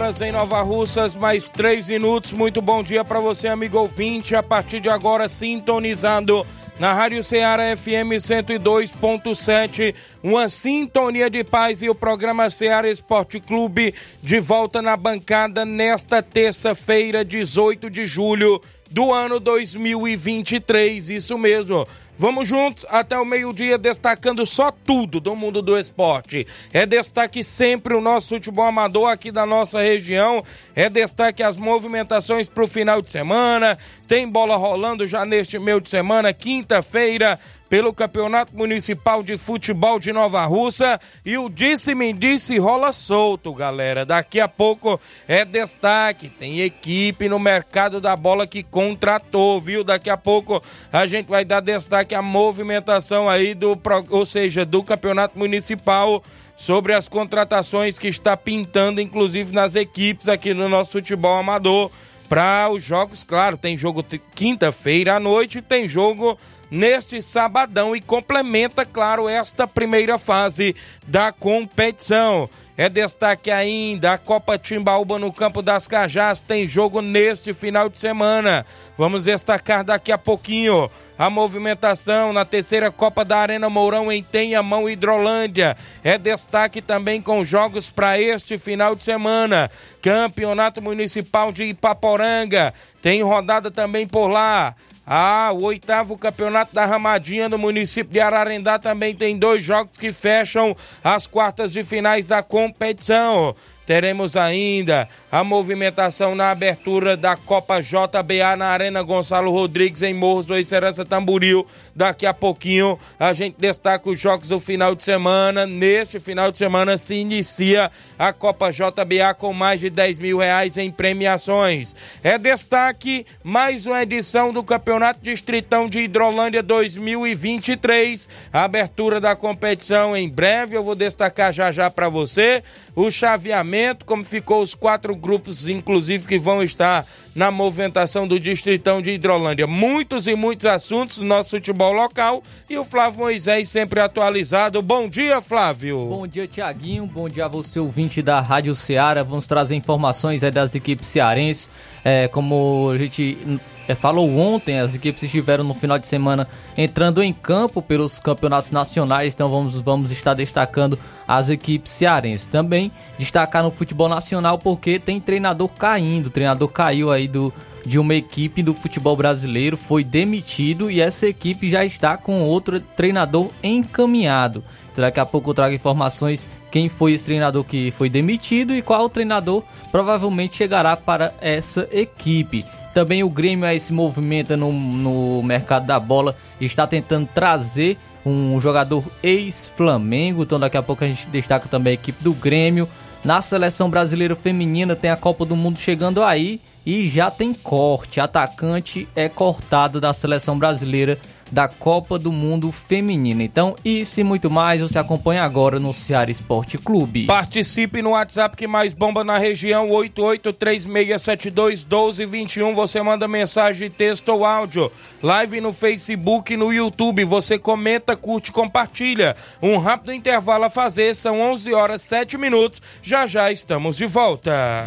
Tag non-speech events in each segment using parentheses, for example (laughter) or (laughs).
Horas em Nova Russas, mais 3 minutos. Muito bom dia para você, amigo ouvinte. A partir de agora, sintonizado na Rádio Ceará FM 102.7, uma sintonia de paz e o programa Ceará Esporte Clube de volta na bancada nesta terça-feira, 18 de julho do ano 2023. Isso mesmo. Vamos juntos até o meio-dia destacando só tudo do mundo do esporte. É destaque sempre o nosso futebol amador aqui da nossa região. É destaque as movimentações para o final de semana. Tem bola rolando já neste meio de semana, quinta-feira pelo Campeonato Municipal de Futebol de Nova Russa e o disse-me disse rola solto, galera. Daqui a pouco é destaque, tem equipe no mercado da bola que contratou, viu? Daqui a pouco a gente vai dar destaque à movimentação aí do, ou seja, do Campeonato Municipal sobre as contratações que está pintando, inclusive nas equipes aqui no nosso futebol amador. Para os jogos, claro, tem jogo quinta-feira à noite, tem jogo neste sabadão e complementa, claro, esta primeira fase da competição. É destaque ainda a Copa Timbaúba no Campo das Cajás tem jogo neste final de semana. Vamos destacar daqui a pouquinho a movimentação na terceira Copa da Arena Mourão em Tenhamão, Hidrolândia. É destaque também com jogos para este final de semana. Campeonato Municipal de Ipaporanga tem rodada também por lá. Ah, o oitavo campeonato da Ramadinha no município de Ararendá também tem dois jogos que fecham as quartas de finais da competição. Teremos ainda a movimentação na abertura da Copa JBA na Arena Gonçalo Rodrigues em Morros do Serança Tamburil. Daqui a pouquinho a gente destaca os jogos do final de semana. Neste final de semana se inicia a Copa JBA com mais de 10 mil reais em premiações. É destaque mais uma edição do Campeonato Distritão de Hidrolândia 2023. A abertura da competição em breve eu vou destacar já já para você o chaveamento, como ficou os quatro grupos, inclusive, que vão estar na movimentação do Distritão de Hidrolândia. Muitos e muitos assuntos do nosso futebol local e o Flávio Moisés sempre atualizado. Bom dia, Flávio. Bom dia, Tiaguinho. Bom dia a você, ouvinte da Rádio Ceará. Vamos trazer informações aí das equipes cearenses. É, como a gente é, falou ontem, as equipes estiveram no final de semana entrando em campo pelos campeonatos nacionais, então vamos, vamos estar destacando as equipes cearenses. Também destacar no futebol nacional porque tem treinador caindo, treinador caiu aí do, de uma equipe do futebol brasileiro, foi demitido e essa equipe já está com outro treinador encaminhado. Então, daqui a pouco eu trago informações quem foi esse treinador que foi demitido e qual treinador provavelmente chegará para essa equipe. Também o Grêmio aí se movimenta no, no mercado da bola está tentando trazer um jogador ex-Flamengo. Então daqui a pouco a gente destaca também a equipe do Grêmio. Na seleção brasileira feminina tem a Copa do Mundo chegando aí e já tem corte. Atacante é cortado da seleção brasileira da Copa do Mundo Feminina. Então, isso e muito mais você acompanha agora no Ceará Esporte Clube. Participe no WhatsApp que mais bomba na região, 8836721221. Você manda mensagem, texto ou áudio. Live no Facebook e no YouTube. Você comenta, curte, compartilha. Um rápido intervalo a fazer, são 11 horas 7 minutos. Já já estamos de volta.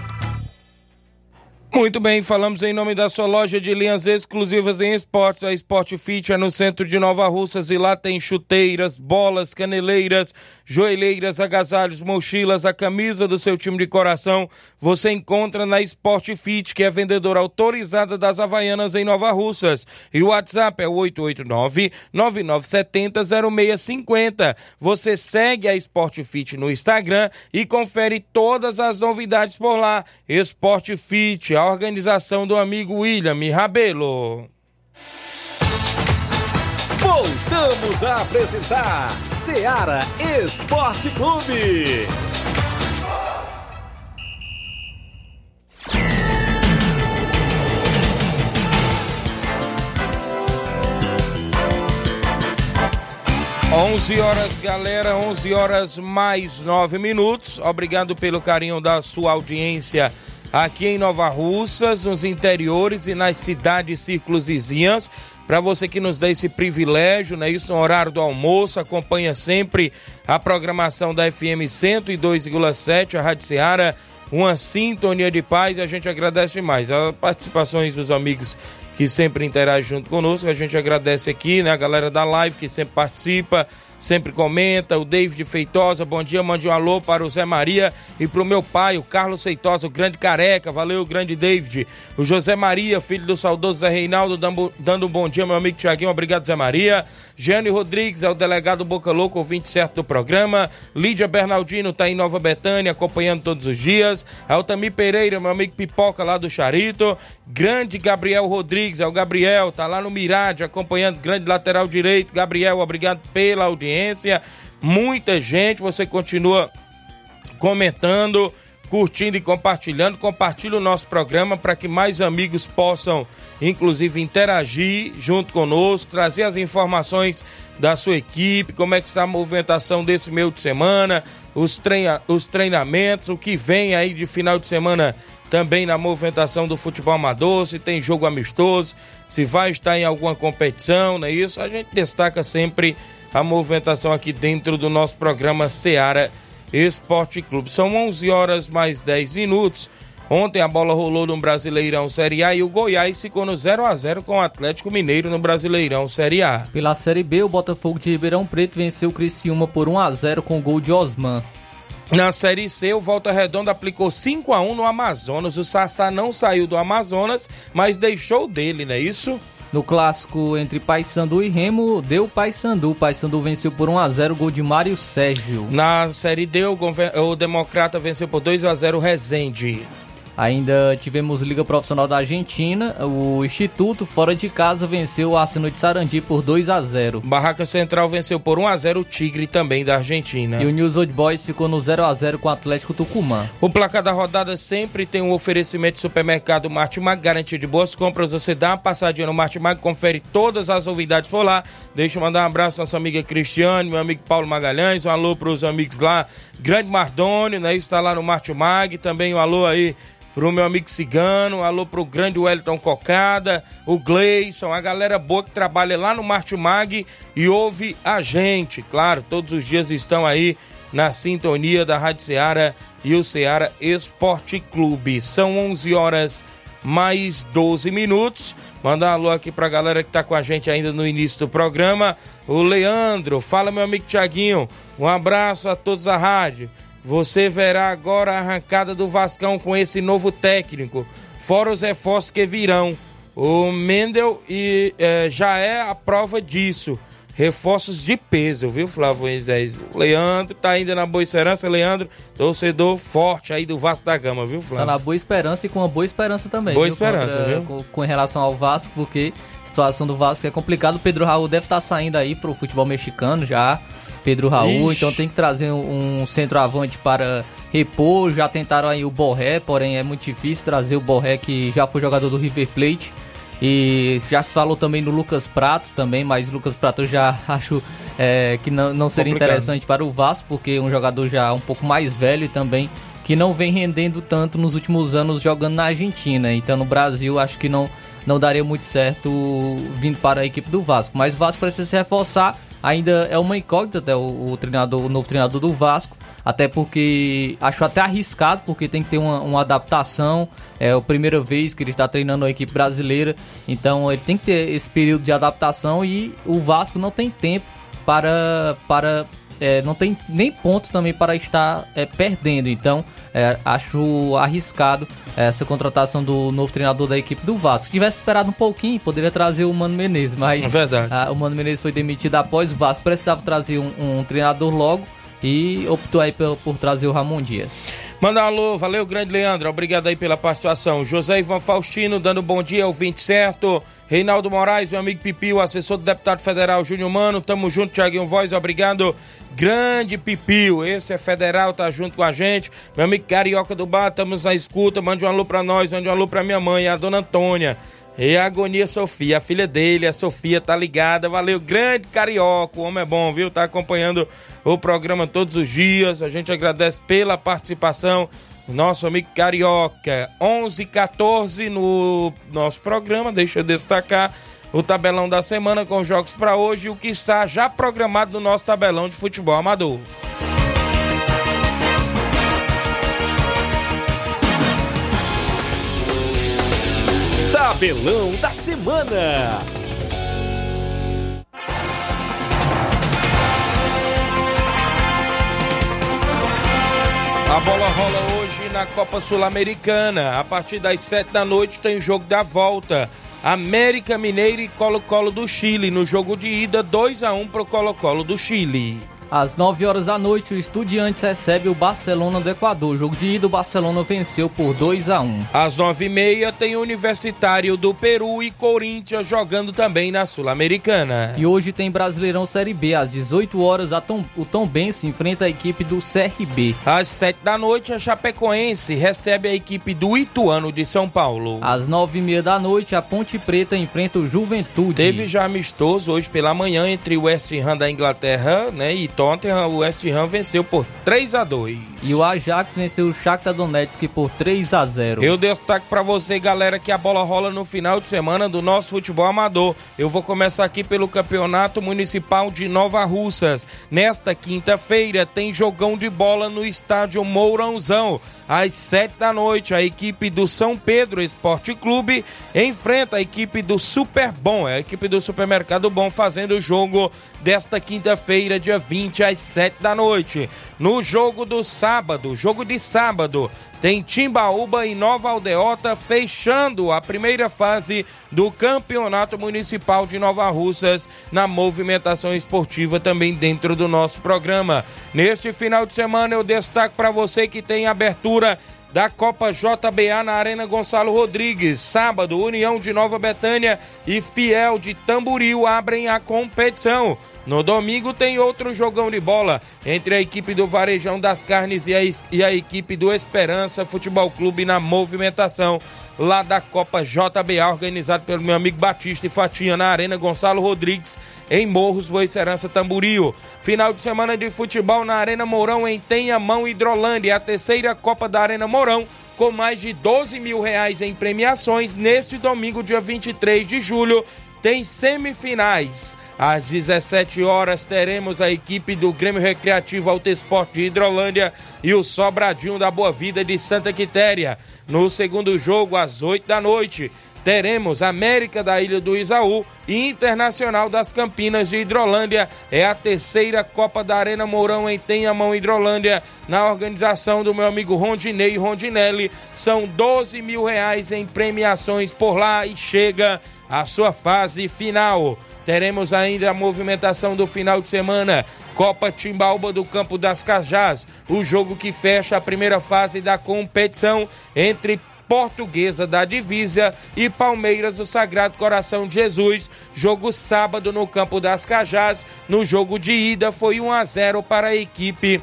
Muito bem, falamos em nome da sua loja de linhas exclusivas em esportes. A Sport Fit é no centro de Nova Russas e lá tem chuteiras, bolas, caneleiras, joelheiras, agasalhos, mochilas, a camisa do seu time de coração. Você encontra na Sport Fit, que é vendedora autorizada das Havaianas em Nova Russas. E o WhatsApp é 889-9970-0650. Você segue a Sport Fit no Instagram e confere todas as novidades por lá. Sport Fit, a organização do amigo William Rabelo. Voltamos a apresentar Seara Esporte Clube. 11 horas, galera, 11 horas mais 9 minutos. Obrigado pelo carinho da sua audiência aqui em Nova Russas, nos interiores e nas cidades círculos vizinhas. Para você que nos dá esse privilégio, né? Isso no horário do almoço, acompanha sempre a programação da FM 102,7, a Rádio Ceará, uma sintonia de paz e a gente agradece mais. As participações dos amigos que sempre interagem junto conosco, a gente agradece aqui, né? A galera da live que sempre participa, sempre comenta. O David Feitosa, bom dia, mande um alô para o Zé Maria e para o meu pai, o Carlos Feitosa, o grande careca. Valeu, grande David. O José Maria, filho do saudoso Zé Reinaldo, dando um bom dia, meu amigo Tiaguinho. Obrigado, Zé Maria. Jânio Rodrigues é o delegado Boca Louco, ouvinte certo do programa. Lídia Bernardino está em Nova Betânia, acompanhando todos os dias. Altamir Pereira, meu amigo Pipoca lá do Charito. Grande Gabriel Rodrigues, é o Gabriel, tá lá no Mirade, acompanhando. Grande lateral direito. Gabriel, obrigado pela audiência. Muita gente, você continua comentando curtindo e compartilhando. Compartilhe o nosso programa para que mais amigos possam, inclusive, interagir junto conosco, trazer as informações da sua equipe, como é que está a movimentação desse meio de semana, os, treina os treinamentos, o que vem aí de final de semana também na movimentação do futebol amador, se tem jogo amistoso, se vai estar em alguma competição, não é isso? A gente destaca sempre a movimentação aqui dentro do nosso programa Seara Esporte Clube. São 11 horas mais 10 minutos. Ontem a bola rolou no Brasileirão Série A e o Goiás ficou no 0 a 0 com o Atlético Mineiro no Brasileirão Série A. Pela Série B, o Botafogo de Ribeirão Preto venceu o Criciúma por 1 a 0 com o gol de Osman. Na Série C, o Volta Redonda aplicou 5 a 1 no Amazonas. O Sassá não saiu do Amazonas, mas deixou dele, não é isso? No clássico entre Paysandu e Remo, deu Paysandu. Paysandu venceu por 1 a 0 gol de Mário Sérgio. Na Série D, o, o Democrata venceu por 2 a 0 Resende. Ainda tivemos Liga Profissional da Argentina. O Instituto, fora de casa, venceu o Arsenal de Sarandi por 2 a 0 Barraca Central venceu por 1 a 0 o Tigre, também da Argentina. E o News Old Boys ficou no 0 a 0 com o Atlético Tucumã. O placar da rodada sempre tem um oferecimento de supermercado Martimag, garantia de boas compras. Você dá uma passadinha no Martimag, confere todas as novidades por lá. Deixa eu mandar um abraço à nossa amiga Cristiane, meu amigo Paulo Magalhães, um alô para os amigos lá, Grande Mardônio, né? Isso tá lá no Martimag, também um alô aí pro meu amigo Cigano, um alô pro grande Wellington Cocada, o Gleison, a galera boa que trabalha lá no Martimag e ouve a gente. Claro, todos os dias estão aí na sintonia da Rádio Ceará e o Ceará Esporte Clube. São 11 horas mais 12 minutos. Mandar um alô aqui pra galera que tá com a gente ainda no início do programa. O Leandro, fala meu amigo Tiaguinho. Um abraço a todos da rádio. Você verá agora a arrancada do Vascão com esse novo técnico, fora os reforços que virão. O Mendel e, é, já é a prova disso. reforços de peso, viu, Flávio Moisés? O Leandro tá ainda na Boa Esperança, Leandro, torcedor forte aí do Vasco da Gama, viu, Flávio? Tá na Boa Esperança e com uma boa esperança também. Boa viu? esperança, Contra- viu? Com, com relação ao Vasco, porque a situação do Vasco é complicada. O Pedro Raul deve estar saindo aí pro futebol mexicano já. Pedro Raul, Ixi. então tem que trazer um, um centroavante para repor. Já tentaram aí o Borré, porém é muito difícil trazer o Borré que já foi jogador do River Plate. E já se falou também do Lucas Prato também, mas Lucas Prato eu já (laughs) acho é, que não, não seria Complicado. interessante para o Vasco, porque é um jogador já um pouco mais velho também que não vem rendendo tanto nos últimos anos jogando na Argentina. Então no Brasil acho que não, não daria muito certo vindo para a equipe do Vasco. Mas o Vasco precisa se reforçar. Ainda é uma incógnita até o, o treinador, o novo treinador do Vasco. Até porque acho até arriscado, porque tem que ter uma, uma adaptação. É a primeira vez que ele está treinando a equipe brasileira. Então ele tem que ter esse período de adaptação e o Vasco não tem tempo para, para é, não tem nem pontos também para estar é, perdendo. Então, é, acho arriscado essa contratação do novo treinador da equipe do Vasco. Se tivesse esperado um pouquinho, poderia trazer o Mano Menezes, mas É verdade. ah, o Mano Menezes foi demitido após o Vasco precisava trazer um, um treinador logo e optou aí por, por trazer o Ramon Dias. Manda um alô, valeu, grande Leandro, obrigado aí pela participação. José Ivan Faustino, dando bom dia ao 20 certo. Reinaldo Moraes, meu amigo Pipi, o assessor do deputado federal Júnior Mano, tamo junto, Tiaguinho Voz, obrigado. Grande Pipio, esse é federal, tá junto com a gente. Meu amigo Carioca do Bar, estamos na escuta, mande um alô pra nós, mande um alô pra minha mãe, a dona Antônia. E a Agonia Sofia, a filha dele, a Sofia, tá ligada. Valeu, grande carioca. O homem é bom, viu? Tá acompanhando o programa todos os dias. A gente agradece pela participação. Nosso amigo Carioca, 11 14 no nosso programa. Deixa eu destacar o tabelão da semana com os jogos para hoje e o que está já programado no nosso tabelão de futebol amador. Tabelão da semana. A bola rola hoje na Copa Sul-Americana. A partir das 7 da noite tem o jogo da volta. América Mineiro e Colo-Colo do Chile. No jogo de ida, 2 a 1 pro Colo-Colo do Chile. Às 9 horas da noite, o Estudiantes recebe o Barcelona do Equador. Jogo de ida, o Barcelona venceu por 2 a 1 Às 9h30 tem o Universitário do Peru e Corinthians jogando também na Sul-Americana. E hoje tem Brasileirão Série B. Às 18 horas, Tom, o Tom Bense enfrenta a equipe do CRB. Às 7 da noite, a Chapecoense recebe a equipe do Ituano de São Paulo. Às 9h30 da noite, a Ponte Preta enfrenta o Juventude. Teve já amistoso hoje pela manhã entre o West Ham da Inglaterra né, e Tottenham. O West Ham venceu por 3 a 2 E o Ajax venceu o Shakhtar Donetsk por 3 a 0 Eu destaco pra você, galera, que a bola rola no final de semana do nosso futebol amador. Eu vou começar aqui pelo Campeonato Municipal de Nova Russas. Nesta quinta-feira tem jogão de bola no estádio Mourãozão. Às sete da noite, a equipe do São Pedro Esporte Clube enfrenta a equipe do Super Bom, é a equipe do Supermercado Bom fazendo o jogo desta quinta-feira, dia 20, às sete da noite. No jogo do sábado, jogo de sábado, tem Timbaúba e Nova Aldeota fechando a primeira fase do Campeonato Municipal de Nova Russas na movimentação esportiva também dentro do nosso programa. Neste final de semana eu destaco para você que tem abertura da Copa JBA na Arena Gonçalo Rodrigues. Sábado, União de Nova Betânia e Fiel de Tamboril abrem a competição. No domingo tem outro jogão de bola entre a equipe do Varejão das Carnes e a, e a equipe do Esperança Futebol Clube na movimentação lá da Copa JBA, organizado pelo meu amigo Batista e Fatinha na Arena Gonçalo Rodrigues, em Morros, Boa Serança, Tamboril. Final de semana de futebol na Arena Mourão, em Tenhamão, Hidrolândia, a terceira Copa da Arena Mourão, com mais de 12 mil reais em premiações. Neste domingo, dia 23 de julho, tem semifinais. Às 17 horas teremos a equipe do Grêmio Recreativo Alto Esporte de Hidrolândia e o Sobradinho da Boa Vida de Santa Quitéria. No segundo jogo, às 8 da noite, teremos América da Ilha do Isaú e Internacional das Campinas de Hidrolândia. É a terceira Copa da Arena Mourão em Tenhamão, Hidrolândia, na organização do meu amigo Rondinei Rondinelli. São 12 mil reais em premiações por lá e chega a sua fase final. Teremos ainda a movimentação do final de semana. Copa Timbalba do Campo das Cajás, o jogo que fecha a primeira fase da competição entre Portuguesa da Divisa e Palmeiras do Sagrado Coração de Jesus. Jogo sábado no Campo das Cajás. No jogo de ida foi 1 a 0 para a equipe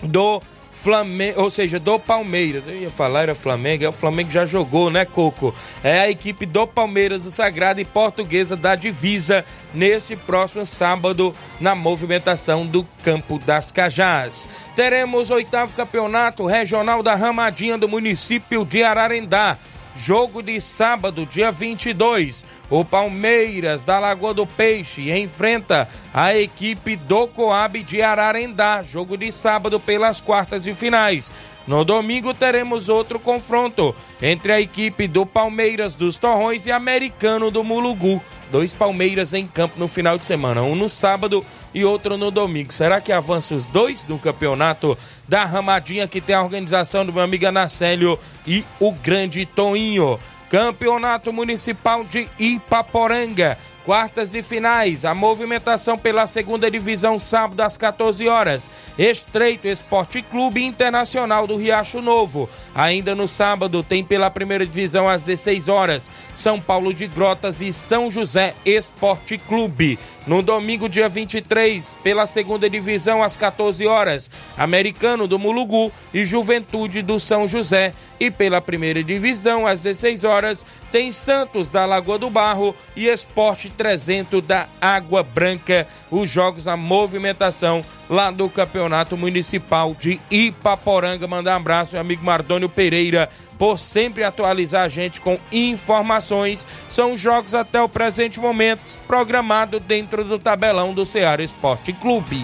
do Flamengo, ou seja, do Palmeiras. Eu ia falar, era Flamengo, é o Flamengo já jogou, né, Coco? É a equipe do Palmeiras, do Sagrado e Portuguesa da Divisa, nesse próximo sábado, na movimentação do Campo das Cajás. Teremos oitavo campeonato regional da Ramadinha do município de Ararendá. Jogo de sábado, dia 22. O Palmeiras da Lagoa do Peixe enfrenta a equipe do Coab de Ararendá. Jogo de sábado pelas quartas e finais. No domingo teremos outro confronto entre a equipe do Palmeiras dos Torrões e Americano do Mulugu. Dois Palmeiras em campo no final de semana, um no sábado e outro no domingo. Será que avança os dois no campeonato da Ramadinha que tem a organização do meu amigo Anacélio e o grande Toinho? Campeonato Municipal de Ipaporanga quartas e finais. A movimentação pela segunda divisão, sábado às 14 horas. Estreito Esporte Clube Internacional do Riacho Novo. Ainda no sábado, tem pela primeira divisão às 16 horas. São Paulo de Grotas e São José Esporte Clube. No domingo, dia 23, pela segunda divisão, às 14 horas. Americano do Mulugu e Juventude do São José. E pela primeira divisão, às 16 horas, tem Santos da Lagoa do Barro e Esporte 300 da Água Branca. Os jogos, a movimentação lá do Campeonato Municipal de Ipaporanga. Mandar um abraço, meu amigo Mardônio Pereira, por sempre atualizar a gente com informações. São jogos até o presente momento, programado dentro do tabelão do Ceará Esporte Clube.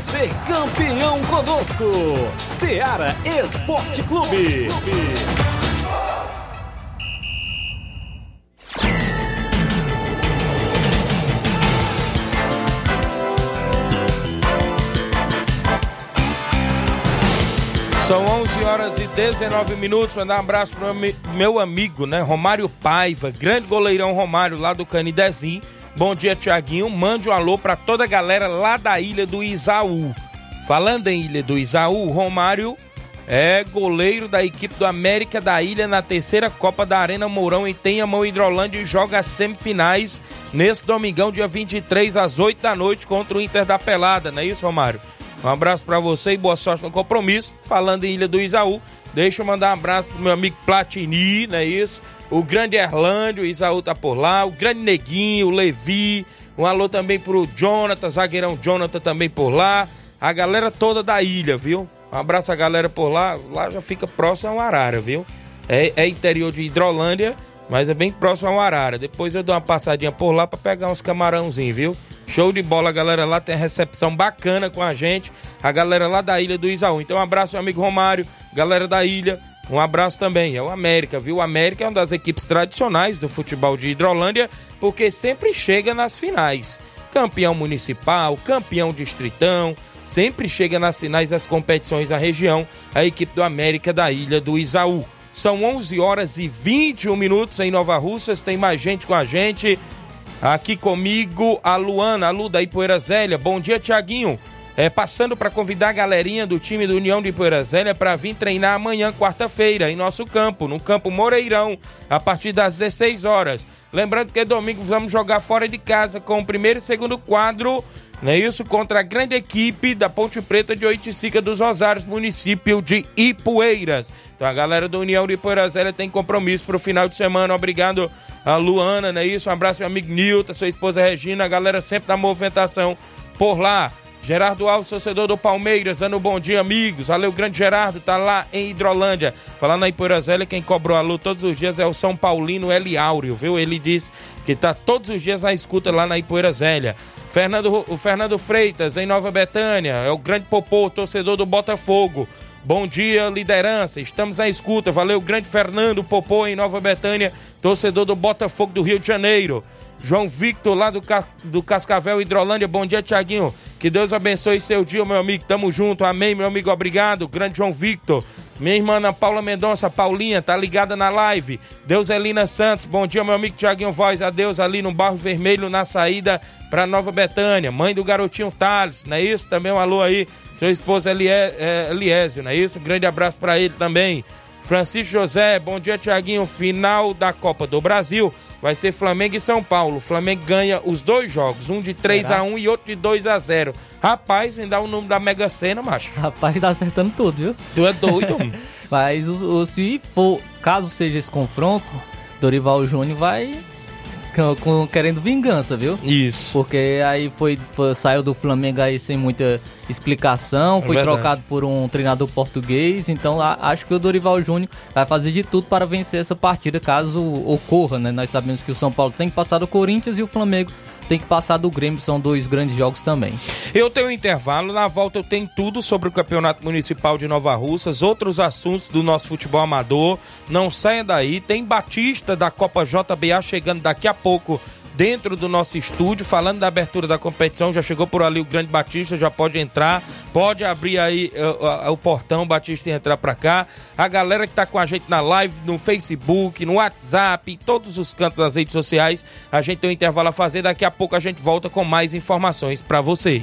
Ser campeão conosco, Ceará Esporte Clube. São 11 horas e 19 minutos. Mandar um abraço para meu amigo, né? Romário Paiva, grande goleirão Romário, lá do Canidezinho. Bom dia, Tiaguinho. Mande um alô para toda a galera lá da ilha do Isaú. Falando em ilha do Isaú, Romário é goleiro da equipe do América da Ilha na terceira Copa da Arena Mourão em Tenhamão Hidrolândia e joga as semifinais nesse domingão, dia 23, às 8 da noite, contra o Inter da Pelada, não é isso, Romário? Um abraço para você e boa sorte no compromisso. Falando em Ilha do Isaú, deixa eu mandar um abraço pro meu amigo Platini, não é isso? O grande Erlândio, o Isaú tá por lá, o grande Neguinho, o Levi, um alô também pro Jonathan, zagueirão Jonathan também por lá, a galera toda da ilha, viu? Um abraço a galera por lá, lá já fica próximo ao Arara, viu? É, é interior de Hidrolândia, mas é bem próximo ao Arara. Depois eu dou uma passadinha por lá para pegar uns camarãozinhos, viu? Show de bola, a galera lá tem recepção bacana com a gente. A galera lá da ilha do Isaú. Então, um abraço, meu amigo Romário, galera da ilha. Um abraço também. É o América, viu? O América é uma das equipes tradicionais do futebol de Hidrolândia, porque sempre chega nas finais. Campeão municipal, campeão distritão, sempre chega nas finais das competições da região, a equipe do América da ilha do Isaú. São 11 horas e 21 minutos em Nova Russas. Tem mais gente com a gente. Aqui comigo a Luana, a Lu da Ipoeira Zélia. Bom dia, Tiaguinho. É, passando para convidar a galerinha do time do União de Ipoeira Zélia para vir treinar amanhã, quarta-feira, em nosso campo, no campo Moreirão, a partir das 16 horas. Lembrando que domingo vamos jogar fora de casa com o primeiro e segundo quadro não é isso? Contra a grande equipe da Ponte Preta de Oiticica dos Rosários, município de Ipueiras. Então a galera da União de Ipoeirazélia tem compromisso para o final de semana. Obrigado a Luana, não é isso? Um abraço meu amigo Nilton, sua esposa Regina, a galera sempre na movimentação por lá. Gerardo Alves, torcedor do Palmeiras, um bom dia, amigos. Valeu, grande Gerardo, tá lá em Hidrolândia. Falando aí por Azélia, quem cobrou a luz todos os dias é o São Paulino Eli Áureo, viu? Ele diz que tá todos os dias na escuta lá na Ipoeira Zélia. Fernando, o Fernando Freitas, em Nova Betânia, é o grande popô, torcedor do Botafogo. Bom dia, liderança. Estamos à escuta. Valeu, grande Fernando Popô, em Nova Betânia, torcedor do Botafogo do Rio de Janeiro. João Victor, lá do, do Cascavel Hidrolândia. Bom dia, Tiaguinho. Que Deus abençoe seu dia, meu amigo. Tamo junto. Amém, meu amigo. Obrigado. Grande João Victor. Minha irmã Paula Mendonça, Paulinha, tá ligada na live. Deus Elina Santos, bom dia, meu amigo Tiaguinho Voz. Adeus ali no Barro Vermelho, na saída pra Nova Betânia. Mãe do garotinho Thales, não é isso? Também um alô aí. Seu esposo é, Eliésio, não é isso? Um grande abraço para ele também. Francisco José, bom dia, Tiaguinho. Final da Copa do Brasil vai ser Flamengo e São Paulo. O Flamengo ganha os dois jogos, um de 3 a 1 e outro de 2 a 0 Rapaz, vem dar o número da Mega Sena, macho. Rapaz, tá acertando tudo, viu? Tu é doido, (laughs) Mas o, o, se for, caso seja esse confronto, Dorival Júnior vai com, querendo vingança, viu? Isso. Porque aí foi, foi, saiu do Flamengo aí sem muita explicação, é foi é trocado por um treinador português, então acho que o Dorival Júnior vai fazer de tudo para vencer essa partida caso ocorra, né? Nós sabemos que o São Paulo tem que passar do Corinthians e o Flamengo tem que passar do Grêmio, são dois grandes jogos também. Eu tenho um intervalo, na volta eu tenho tudo sobre o Campeonato Municipal de Nova Russas, outros assuntos do nosso futebol amador. Não saia daí, tem Batista da Copa JBA chegando daqui a pouco dentro do nosso estúdio, falando da abertura da competição. Já chegou por ali o Grande Batista, já pode entrar, pode abrir aí uh, uh, o portão, Batista entrar para cá. A galera que tá com a gente na live, no Facebook, no WhatsApp, em todos os cantos das redes sociais, a gente tem um intervalo a fazer. Daqui a pouco a gente volta com mais informações para você.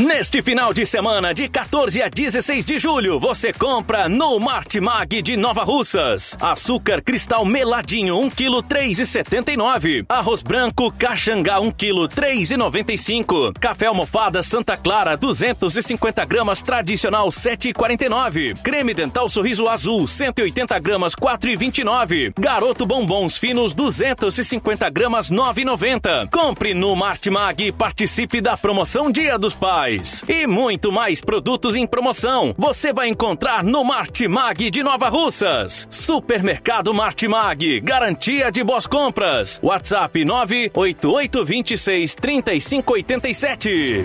Neste final de semana, de 14 a 16 de julho, você compra no Martimag de Nova Russas. Açúcar cristal meladinho, 1 kg 3,79. Arroz branco caxangá, 1 kg 3,95. Café almofada Santa Clara, 250 gramas tradicional, 7,49. Creme dental sorriso azul, 180 gramas, 4,29. Garoto bombons finos, 250 gramas, 9,90. Compre no Martimag e participe da promoção Dia dos Pais e muito mais produtos em promoção. Você vai encontrar no Martimag de Nova Russas. Supermercado Martimag, garantia de boas compras. WhatsApp 98826 3587.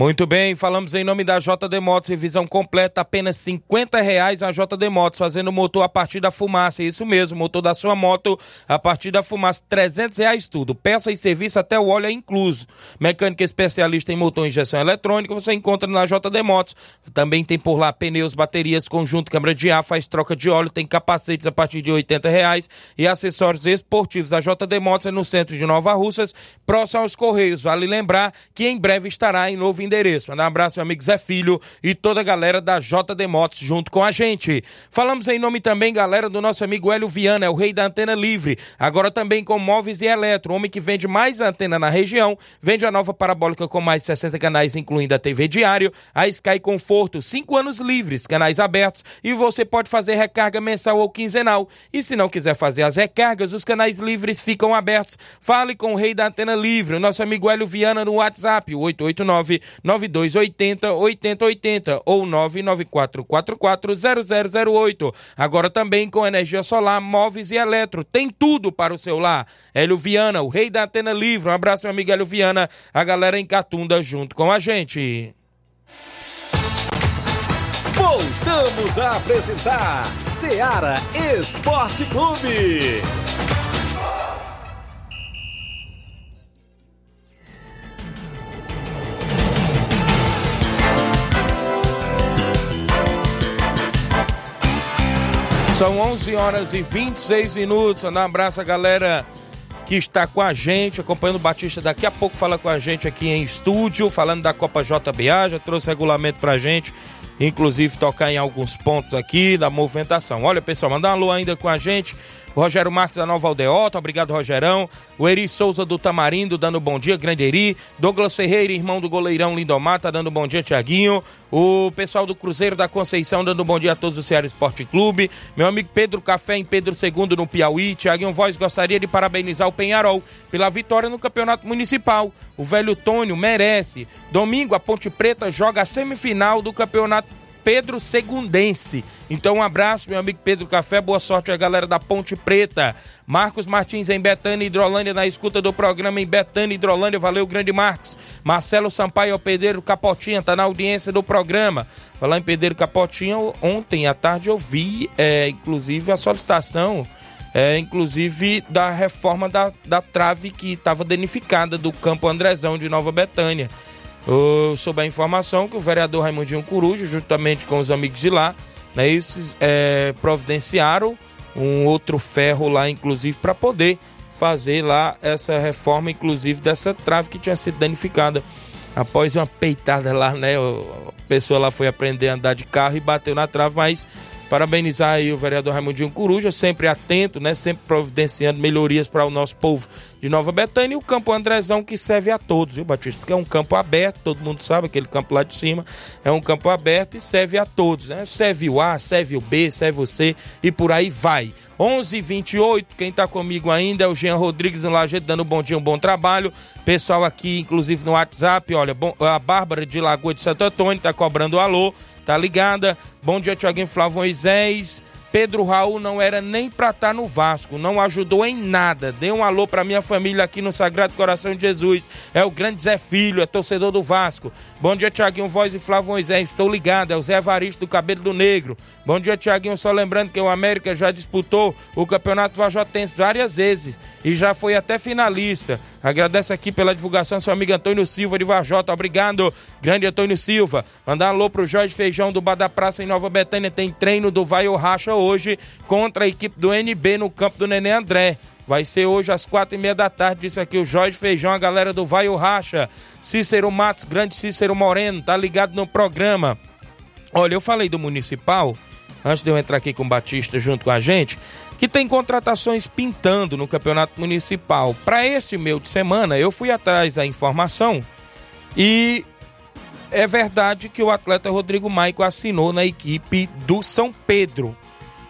Muito bem, falamos em nome da JD Motos, revisão completa, apenas 50 reais a JD Motos, fazendo motor a partir da fumaça, isso mesmo, motor da sua moto a partir da fumaça, 300 reais tudo, peça e serviço até o óleo é incluso. Mecânica especialista em motor e injeção eletrônica, você encontra na JD Motos, também tem por lá pneus, baterias, conjunto, câmara de ar, faz troca de óleo, tem capacetes a partir de 80 reais e acessórios esportivos. A JD Motos é no centro de Nova Russas, próximo aos Correios, vale lembrar que em breve estará em novo endereço. Um abraço, meu amigo Zé Filho e toda a galera da JD Motos junto com a gente. Falamos em nome também, galera, do nosso amigo Hélio Viana, é o rei da antena livre. Agora também com móveis e eletro, homem que vende mais antena na região, vende a nova parabólica com mais de 60 canais, incluindo a TV Diário, a Sky Conforto, 5 anos livres, canais abertos e você pode fazer recarga mensal ou quinzenal. E se não quiser fazer as recargas, os canais livres ficam abertos. Fale com o rei da antena livre, o nosso amigo Hélio Viana no WhatsApp, 889 9280 8080 ou 994440008. Agora também com energia solar, móveis e eletro. Tem tudo para o seu lar. Hélio Viana, o rei da antena livre. Um abraço, meu amigo Hélio Viana. A galera em Catunda junto com a gente. Voltamos a apresentar Seara Esporte Clube. São 11 horas e 26 minutos. Um abraço a galera que está com a gente, acompanhando o Batista. Daqui a pouco fala com a gente aqui em estúdio, falando da Copa JBA. Já trouxe regulamento pra gente, inclusive tocar em alguns pontos aqui da movimentação. Olha, pessoal, mandar um alô ainda com a gente. Rogério Marques da Nova Aldeota, obrigado Rogerão. O Eri Souza do Tamarindo, dando bom dia, grande Eri. Douglas Ferreira, irmão do goleirão Lindomar, tá dando bom dia, Tiaguinho. O pessoal do Cruzeiro da Conceição, dando bom dia a todos do Ceará Esporte Clube. Meu amigo Pedro Café em Pedro II no Piauí. Tiaguinho Voz gostaria de parabenizar o Penharol pela vitória no Campeonato Municipal. O velho Tônio merece. Domingo, a Ponte Preta joga a semifinal do Campeonato Pedro Segundense. Então, um abraço, meu amigo Pedro Café. Boa sorte a galera da Ponte Preta. Marcos Martins em Betânia, Hidrolândia, na escuta do programa em Betânia, Hidrolândia. Valeu, grande Marcos. Marcelo Sampaio, Pedreiro Capotinha, tá na audiência do programa. Falar em Pedreiro Capotinha, ontem à tarde eu vi, é, inclusive, a solicitação é, inclusive da reforma da, da trave que estava danificada do campo Andrezão de Nova Betânia. Eu soube a informação que o vereador Raimundinho Coruja, juntamente com os amigos de lá, né, esses, é, providenciaram um outro ferro lá, inclusive, para poder fazer lá essa reforma, inclusive, dessa trave que tinha sido danificada após uma peitada lá, né? A pessoa lá foi aprender a andar de carro e bateu na trave, mas Parabenizar aí o vereador Raimundinho Coruja, sempre atento, né? Sempre providenciando melhorias para o nosso povo de Nova Betânia e o campo Andrezão que serve a todos, viu, Batista? Porque é um campo aberto, todo mundo sabe, aquele campo lá de cima é um campo aberto e serve a todos, né? Serve o A, serve o B, serve o C e por aí vai. 11:28 quem tá comigo ainda é o Jean Rodrigues no Lajeado, dando um bom dia, um bom trabalho. Pessoal aqui, inclusive no WhatsApp, olha, a Bárbara de Lagoa de Santo Antônio tá cobrando alô tá ligada? Bom dia, Tiaguinho Flávio Moisés. Pedro Raul não era nem pra estar tá no Vasco, não ajudou em nada. Dê um alô pra minha família aqui no Sagrado Coração de Jesus. É o grande Zé Filho, é torcedor do Vasco. Bom dia, Tiaguinho Voz e Flávio Moisés. Estou ligado, é o Zé Evaristo do Cabelo do Negro. Bom dia, Tiaguinho. Só lembrando que o América já disputou o Campeonato Vajotense várias vezes e já foi até finalista. Agradeço aqui pela divulgação seu amigo Antônio Silva de Varjota. Obrigado, grande Antônio Silva. Mandar alô pro Jorge Feijão do Bar da Praça em Nova Betânia. Tem treino do Vai ou Racha hoje contra a equipe do NB no campo do Nenê André. Vai ser hoje às quatro e meia da tarde. Disse aqui o Jorge Feijão, a galera do Vai ou Racha. Cícero Matos, grande Cícero Moreno, tá ligado no programa. Olha, eu falei do Municipal, antes de eu entrar aqui com o Batista junto com a gente que tem contratações pintando no Campeonato Municipal. Para este meio de semana, eu fui atrás da informação e é verdade que o atleta Rodrigo Maico assinou na equipe do São Pedro.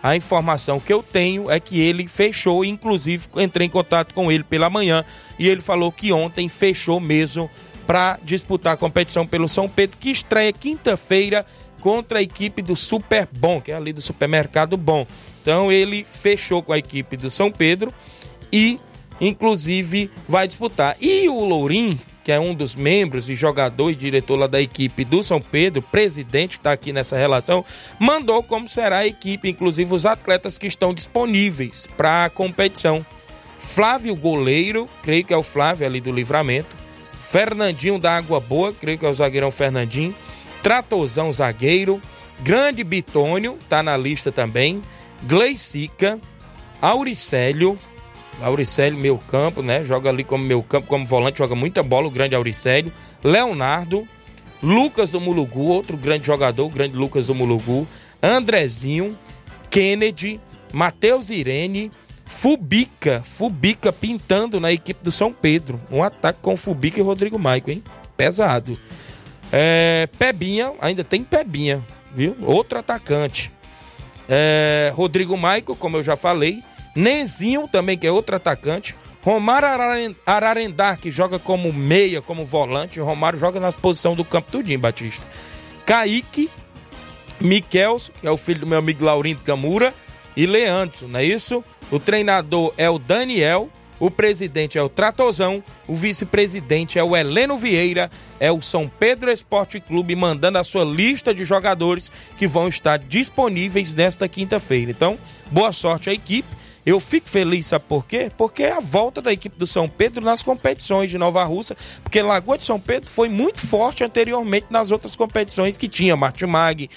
A informação que eu tenho é que ele fechou, inclusive entrei em contato com ele pela manhã e ele falou que ontem fechou mesmo para disputar a competição pelo São Pedro, que estreia quinta-feira contra a equipe do Super Bom, que é ali do Supermercado Bom. Então ele fechou com a equipe do São Pedro e, inclusive, vai disputar. E o Lourim, que é um dos membros e jogador e diretor lá da equipe do São Pedro, presidente que está aqui nessa relação, mandou como será a equipe, inclusive os atletas que estão disponíveis para a competição. Flávio Goleiro, creio que é o Flávio ali do Livramento. Fernandinho da Água Boa, creio que é o zagueirão Fernandinho. Tratozão zagueiro. Grande Bitônio, tá na lista também. Gleicica, Auricélio, Auricélio, meu campo, né? Joga ali como meu campo, como volante, joga muita bola, o grande Auricélio. Leonardo, Lucas do Mulugu, outro grande jogador, o grande Lucas do Mulugu. Andrezinho, Kennedy, Matheus Irene, Fubica, Fubica pintando na equipe do São Pedro. Um ataque com Fubica e Rodrigo Maico, hein? Pesado. É, Pebinha, ainda tem Pebinha, viu? Outro atacante é, Rodrigo Maico, como eu já falei, Nezinho também, que é outro atacante, Romário Ararendá, que joga como meia, como volante, Romário joga nas posições do campo tudinho, Batista. Kaique, Miquels, que é o filho do meu amigo Laurindo Camura, e Leandro, não é isso? O treinador é o Daniel, o presidente é o Tratozão, o vice-presidente é o Heleno Vieira, é o São Pedro Esporte Clube mandando a sua lista de jogadores que vão estar disponíveis nesta quinta-feira. Então, boa sorte à equipe. Eu fico feliz, sabe por quê? Porque é a volta da equipe do São Pedro nas competições de Nova Russa, porque Lagoa de São Pedro foi muito forte anteriormente nas outras competições que tinha, Martimag,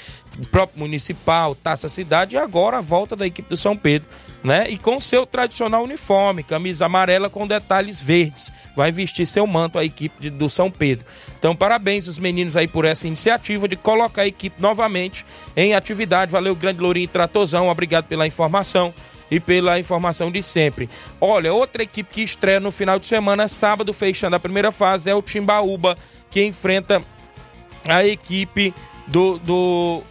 próprio Municipal, Taça Cidade, e agora a volta da equipe do São Pedro, né? E com seu tradicional uniforme, camisa amarela com detalhes verdes. Vai vestir seu manto a equipe de, do São Pedro. Então, parabéns os meninos aí por essa iniciativa de colocar a equipe novamente em atividade. Valeu, grande Lourinho Tratozão, obrigado pela informação e pela informação de sempre. Olha, outra equipe que estreia no final de semana, sábado, fechando a primeira fase, é o Timbaúba, que enfrenta a equipe do, do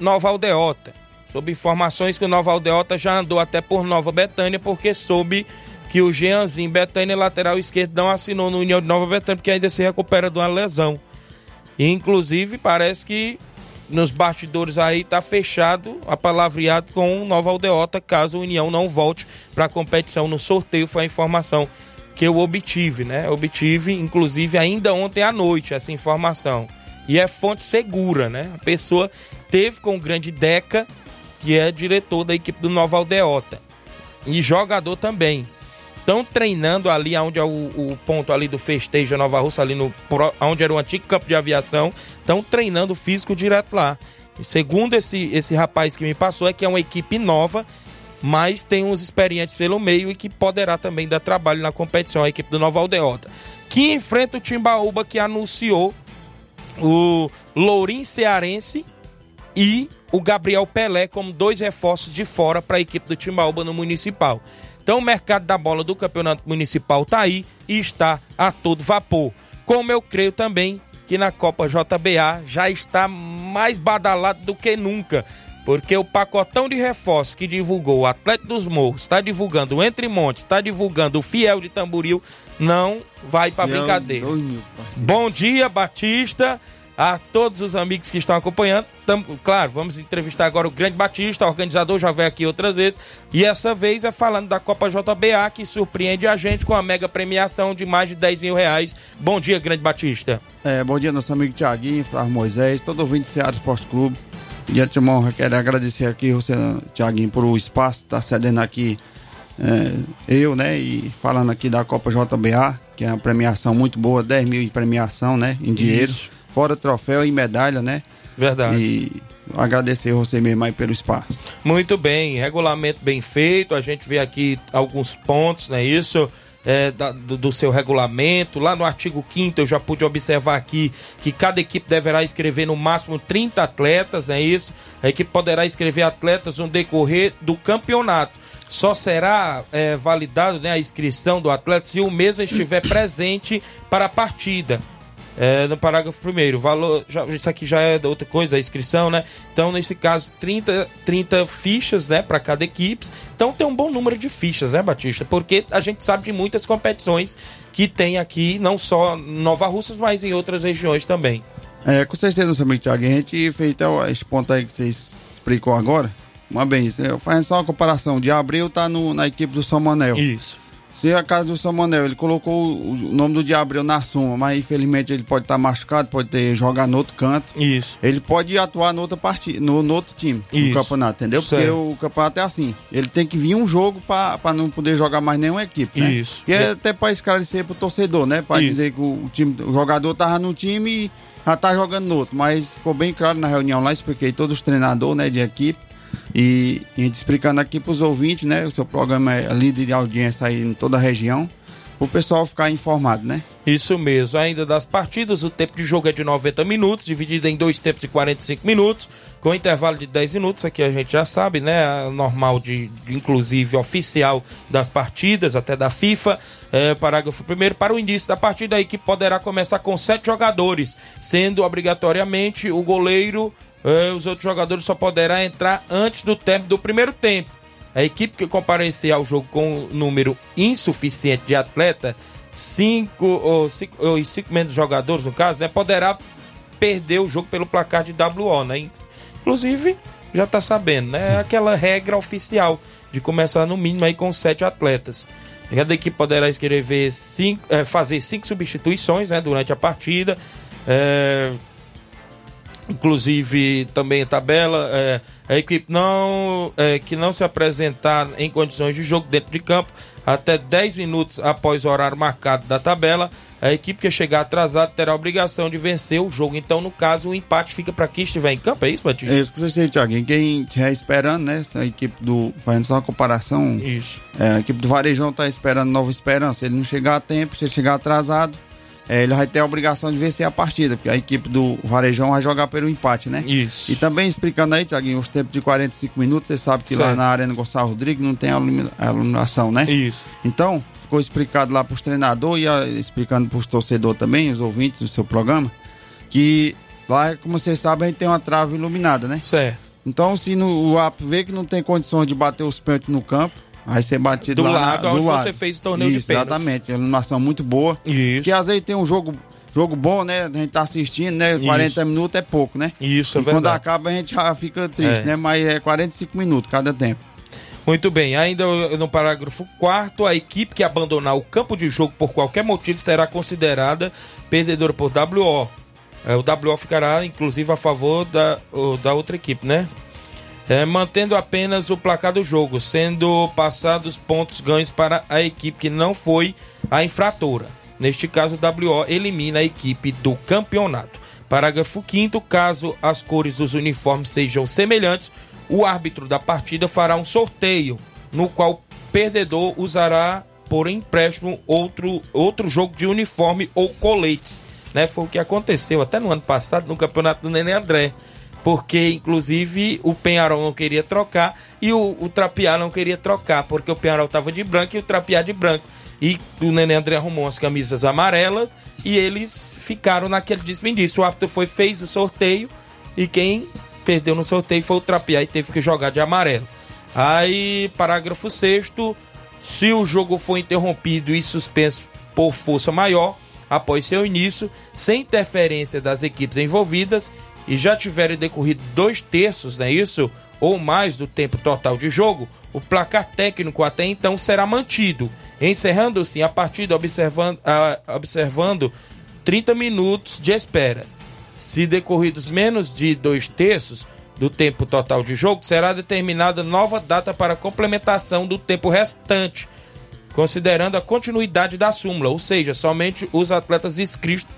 Nova Aldeota. Sob informações que o Nova Aldeota já andou até por Nova Betânia, porque soube que o Jeanzinho Betânia, lateral esquerdo, não assinou no União de Nova Betânia, porque ainda se recupera de uma lesão. Inclusive, parece que nos bastidores aí tá fechado, apalavreado com o Nova Aldeota, caso o União não volte para a competição no sorteio, foi a informação que eu obtive, né? Obtive, inclusive, ainda ontem à noite essa informação. E é fonte segura, né? A pessoa teve com o grande Deca, que é diretor da equipe do Nova Aldeota. E jogador também. Estão treinando ali onde é o, o, ponto ali do festejo Nova Russa, ali no onde era o antigo campo de aviação. Estão treinando físico direto lá. Segundo esse, esse rapaz que me passou, é que é uma equipe nova, mas tem uns experientes pelo meio e que poderá também dar trabalho na competição, a equipe do Nova Aldeota. Que enfrenta o Timbaúba, que anunciou o Lourim Cearense e o Gabriel Pelé como dois reforços de fora para a equipe do Timbaúba no Municipal. Então o mercado da bola do Campeonato Municipal está aí e está a todo vapor. Como eu creio também que na Copa JBA já está mais badalado do que nunca. Porque o pacotão de reforços que divulgou o Atlético dos Morros, está divulgando o Entre Montes, está divulgando o Fiel de Tamboril, não vai para brincadeira. Bom dia, Batista a todos os amigos que estão acompanhando. Tam, claro, vamos entrevistar agora o Grande Batista, organizador, já veio aqui outras vezes. E essa vez é falando da Copa JBA, que surpreende a gente com a mega premiação de mais de 10 mil reais. Bom dia, Grande Batista. É, bom dia, nosso amigo Tiaguinho, Flávio Moisés, todo ouvinte do Ceará Esporte Clube. De antemão, quero agradecer aqui você, Tiaguinho, por o espaço, tá cedendo aqui é, eu, né, e falando aqui da Copa JBA, que é uma premiação muito boa, 10 mil em premiação, né, em dinheiro. Isso fora troféu e medalha, né? Verdade. E agradecer você mesmo aí pelo espaço. Muito bem, regulamento bem feito, a gente vê aqui alguns pontos, não é isso? É, da, do, do, seu regulamento. Lá no artigo 5 eu já pude observar aqui que cada equipe deverá escrever no máximo 30 atletas, é isso? A equipe poderá escrever atletas no decorrer do campeonato. Só será é, validado né, a inscrição do atleta se o mesmo estiver presente para a partida é, no parágrafo primeiro, valor, já, isso aqui já é outra coisa, a inscrição, né? Então, nesse caso, 30, 30 fichas, né, para cada equipe. Então, tem um bom número de fichas, né, Batista? Porque a gente sabe de muitas competições que tem aqui, não só Nova Russas, mas em outras regiões também. É, com certeza, amigo Thiago. A gente fez então, esse ponto aí que você explicou agora. Uma bem, fazendo só uma comparação. De abril tá no, na equipe do São Manuel. Isso. Se a casa do Samuel, ele colocou o nome do Diabreu na suma, mas infelizmente ele pode estar tá machucado, pode ter jogar no outro canto. Isso. Ele pode atuar no outro partida, no, no outro time Isso. do campeonato, entendeu? Certo. Porque o campeonato é assim. Ele tem que vir um jogo para não poder jogar mais nenhuma equipe. Né? Isso. E é, é até para esclarecer pro torcedor, né? Para dizer que o, time, o jogador tava no time e já tá jogando no outro. Mas ficou bem claro na reunião lá, expliquei todos os treinadores né, de equipe e a gente explicando aqui para os ouvintes, né? O seu programa é líder de audiência aí em toda a região. O pessoal ficar informado, né? Isso mesmo. Ainda das partidas, o tempo de jogo é de 90 minutos, dividido em dois tempos de 45 minutos, com intervalo de 10 minutos. Aqui a gente já sabe, né? Normal de, inclusive oficial das partidas, até da FIFA. É, parágrafo primeiro. Para o início da partida, a equipe poderá começar com sete jogadores, sendo obrigatoriamente o goleiro os outros jogadores só poderão entrar antes do término do primeiro tempo. A equipe que comparecer ao jogo com um número insuficiente de atleta, cinco ou cinco, ou cinco menos jogadores no caso, né, poderá perder o jogo pelo placar de WO, né? Inclusive, já tá sabendo, né? É aquela regra oficial de começar no mínimo aí com sete atletas. Cada equipe poderá escrever cinco, é, fazer cinco substituições né, durante a partida. É, inclusive também a tabela, é, a equipe não é, que não se apresentar em condições de jogo dentro de campo até 10 minutos após o horário marcado da tabela, a equipe que chegar atrasada terá a obrigação de vencer o jogo. Então, no caso, o empate fica para quem estiver em campo, é isso, Batista? É isso que você tem, Thiago. Quem estiver esperando, né? A equipe do. Fazendo só uma comparação. Isso. É, a equipe do Varejão está esperando nova esperança. Ele não chegar a tempo, se chegar atrasado, é, ele vai ter a obrigação de vencer a partida, porque a equipe do Varejão vai jogar pelo empate, né? Isso. E também explicando aí, Tiaguinho, os tempos de 45 minutos, você sabe que certo. lá na Arena Gonçalo Rodrigues não tem a iluminação, né? Isso. Então, ficou explicado lá para os treinadores e a, explicando para os torcedores também, os ouvintes do seu programa, que lá, como vocês sabem, a gente tem uma trave iluminada, né? Certo. Então, se no, o AP vê que não tem condições de bater os pênaltis no campo, Vai ser batido do lá lado na, onde lado. você fez o torneio Isso, de pênalti. Exatamente, é uma iluminação muito boa. Isso. Que às vezes tem um jogo jogo bom, né? A gente tá assistindo, né? 40 Isso. minutos é pouco, né? Isso, é e quando verdade. acaba a gente já fica triste, É. né? Mas é 45 minutos cada tempo. Muito bem, ainda no parágrafo 4 a equipe que abandonar o campo de jogo por qualquer motivo será considerada perdedora por WO. É, o WO ficará, inclusive, a favor da, da outra equipe, né? É, mantendo apenas o placar do jogo, sendo passados pontos ganhos para a equipe que não foi a infratora. Neste caso, o WO elimina a equipe do campeonato. Parágrafo 5 caso as cores dos uniformes sejam semelhantes, o árbitro da partida fará um sorteio, no qual o perdedor usará por empréstimo outro, outro jogo de uniforme ou coletes. Né? Foi o que aconteceu até no ano passado no campeonato do Nenê André porque inclusive o Penharol não queria trocar e o, o Trapiá não queria trocar, porque o Penharol estava de branco e o Trapiá de branco. E o Nenê André arrumou as camisas amarelas e eles ficaram naquele desperdício. O árbitro foi, fez o sorteio e quem perdeu no sorteio foi o Trapiá e teve que jogar de amarelo. Aí, parágrafo 6 se o jogo for interrompido e suspenso por força maior, após seu início, sem interferência das equipes envolvidas, e já tiverem decorrido dois terços, não é isso? Ou mais do tempo total de jogo, o placar técnico até então será mantido, encerrando-se a partida observando, observando 30 minutos de espera. Se decorridos menos de dois terços do tempo total de jogo, será determinada nova data para complementação do tempo restante, considerando a continuidade da súmula, ou seja, somente os atletas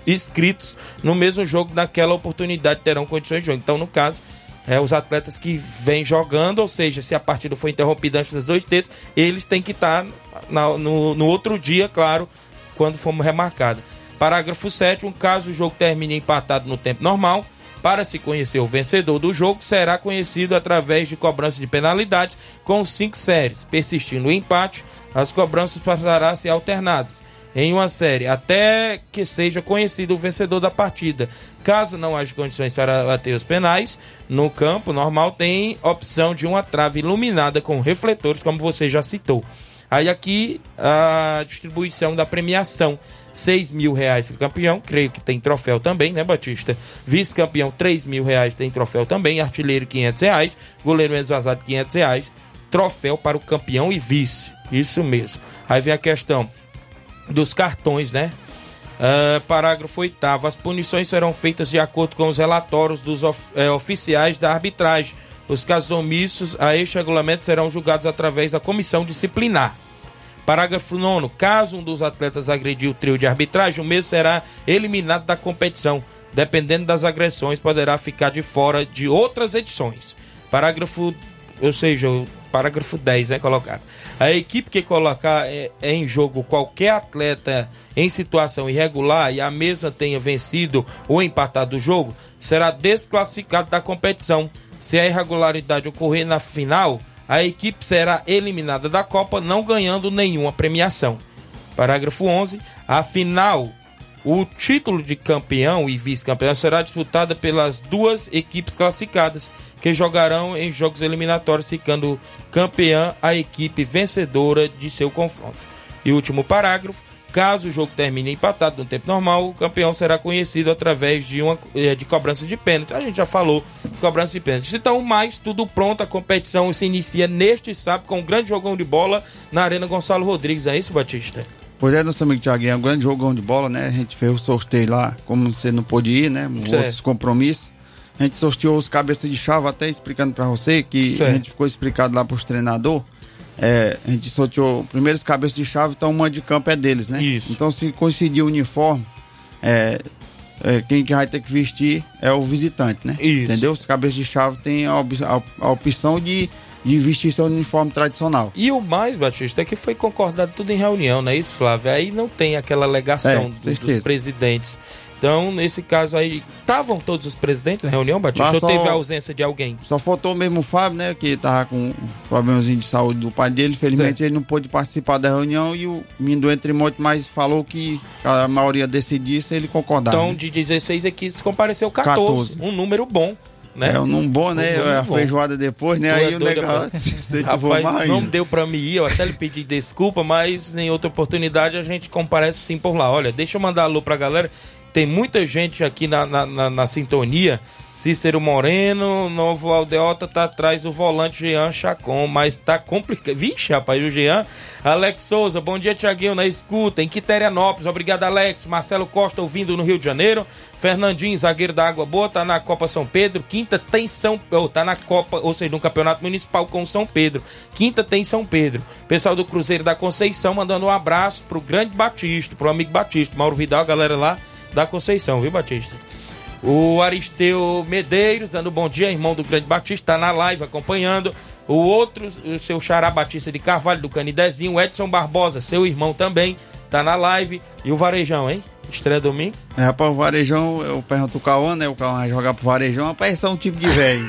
inscritos, no mesmo jogo naquela oportunidade terão condições de jogo. Então, no caso, é, os atletas que vêm jogando, ou seja, se a partida foi interrompida antes dos dois terços, eles têm que estar na- no, no outro dia, claro, quando for remarcado. Parágrafo 7 caso o jogo termine empatado no tempo normal, para se conhecer o vencedor do jogo, será conhecido através de cobrança de penalidades com cinco séries. Persistindo o empate, as cobranças passarão a ser alternadas em uma série até que seja conhecido o vencedor da partida. Caso não haja condições para bater os penais, no campo normal tem opção de uma trave iluminada com refletores, como você já citou. Aí aqui a distribuição da premiação. 6 mil reais para o campeão, creio que tem troféu também, né, Batista? Vice-campeão, 3 mil reais, tem troféu também. Artilheiro, 500 reais. Goleiro menos vazado, 500 reais. Troféu para o campeão e vice. Isso mesmo. Aí vem a questão dos cartões, né? Ah, parágrafo 8 As punições serão feitas de acordo com os relatórios dos of- eh, oficiais da arbitragem. Os casos omissos a este regulamento serão julgados através da comissão disciplinar. Parágrafo 9 Caso um dos atletas agredir o trio de arbitragem, o mesmo será eliminado da competição. Dependendo das agressões, poderá ficar de fora de outras edições. Parágrafo, ou seja, parágrafo 10 é colocado. A equipe que colocar eh, em jogo qualquer atleta em situação irregular e a mesma tenha vencido ou empatado o jogo, será desclassificado da competição. Se a irregularidade ocorrer na final, a equipe será eliminada da Copa, não ganhando nenhuma premiação. Parágrafo 11. A final, o título de campeão e vice-campeão será disputada pelas duas equipes classificadas, que jogarão em jogos eliminatórios, ficando campeã a equipe vencedora de seu confronto. E último parágrafo. Caso o jogo termine empatado no tempo normal, o campeão será conhecido através de uma eh, de cobrança de pênalti. A gente já falou de cobrança de pênalti. Então, mais tudo pronto, a competição se inicia neste sábado com um grande jogão de bola na Arena Gonçalo Rodrigues. É isso, Batista? Pois é, nosso amigo Thiaguinho, é um grande jogão de bola, né? A gente fez o sorteio lá, como você não pôde ir, né? Certo. Outros compromissos. A gente sorteou os cabeças de chave, até explicando pra você, que Certo. a gente ficou explicado lá pros treinadores. É, a gente sorteou primeiro os cabeças de chave, então uma de campo é deles, né? Isso. Então se coincidir o uniforme, é, é, quem que vai ter que vestir é o visitante, né? Isso. Entendeu? Os cabeças de chave tem a, a- a opção de, de vestir seu uniforme tradicional. E o mais, Batista, é que foi concordado tudo em reunião, não é isso, Flávio? Aí não tem aquela alegação É, dos presidentes. Então, nesse caso aí, estavam todos os presidentes na reunião, Batista? Lá Ou só- teve a ausência de alguém? Só faltou mesmo o Fábio, né? Que tava com um problemazinho de saúde do pai dele. Infelizmente Certo. ele não pôde participar da reunião e o menino entre muito mais falou que a maioria decidisse ele concordava. Então, né? de 16 equipes, compareceu 14. 14. Um número bom, né? É um bom, né? Um número a bom. feijoada depois, né? Tu Aí é o negócio. (laughs) Rapaz, não ainda. deu pra mim ir, eu até lhe pedi desculpa, mas em outra oportunidade a gente comparece sim por lá. Olha, deixa eu mandar alô pra galera tem muita gente aqui na, na, na, na sintonia. Cícero Moreno, Novo Aldeota tá atrás do volante Jean Chacon, mas tá complicado. Vixe, rapaz, o Jean. Alex Souza, bom dia, Tiaguinho, na escuta. Em Quiterianópolis, obrigado, Alex. Marcelo Costa ouvindo no Rio de Janeiro. Fernandinho, zagueiro da Água Boa, tá na Copa São Pedro. Quinta tem São ou tá na Copa, ou seja, no Campeonato Municipal com São Pedro. Quinta tem São Pedro. Pessoal do Cruzeiro da Conceição mandando um abraço pro grande Batista, pro amigo Batista, Mauro Vidal, galera lá da Conceição, viu, Batista? O Aristeu Medeiros, dando bom dia, irmão do Grande Batista, tá na live acompanhando. O outro, o seu Xará Batista de Carvalho, do Canidezinho. O Edson Barbosa, seu irmão também, tá na live. E o Varejão, hein? Estreia domingo. É, rapaz, o Varejão, eu pergunto o Cauã, né? O Cauã vai jogar pro Varejão, rapaz, são um tipo de velho,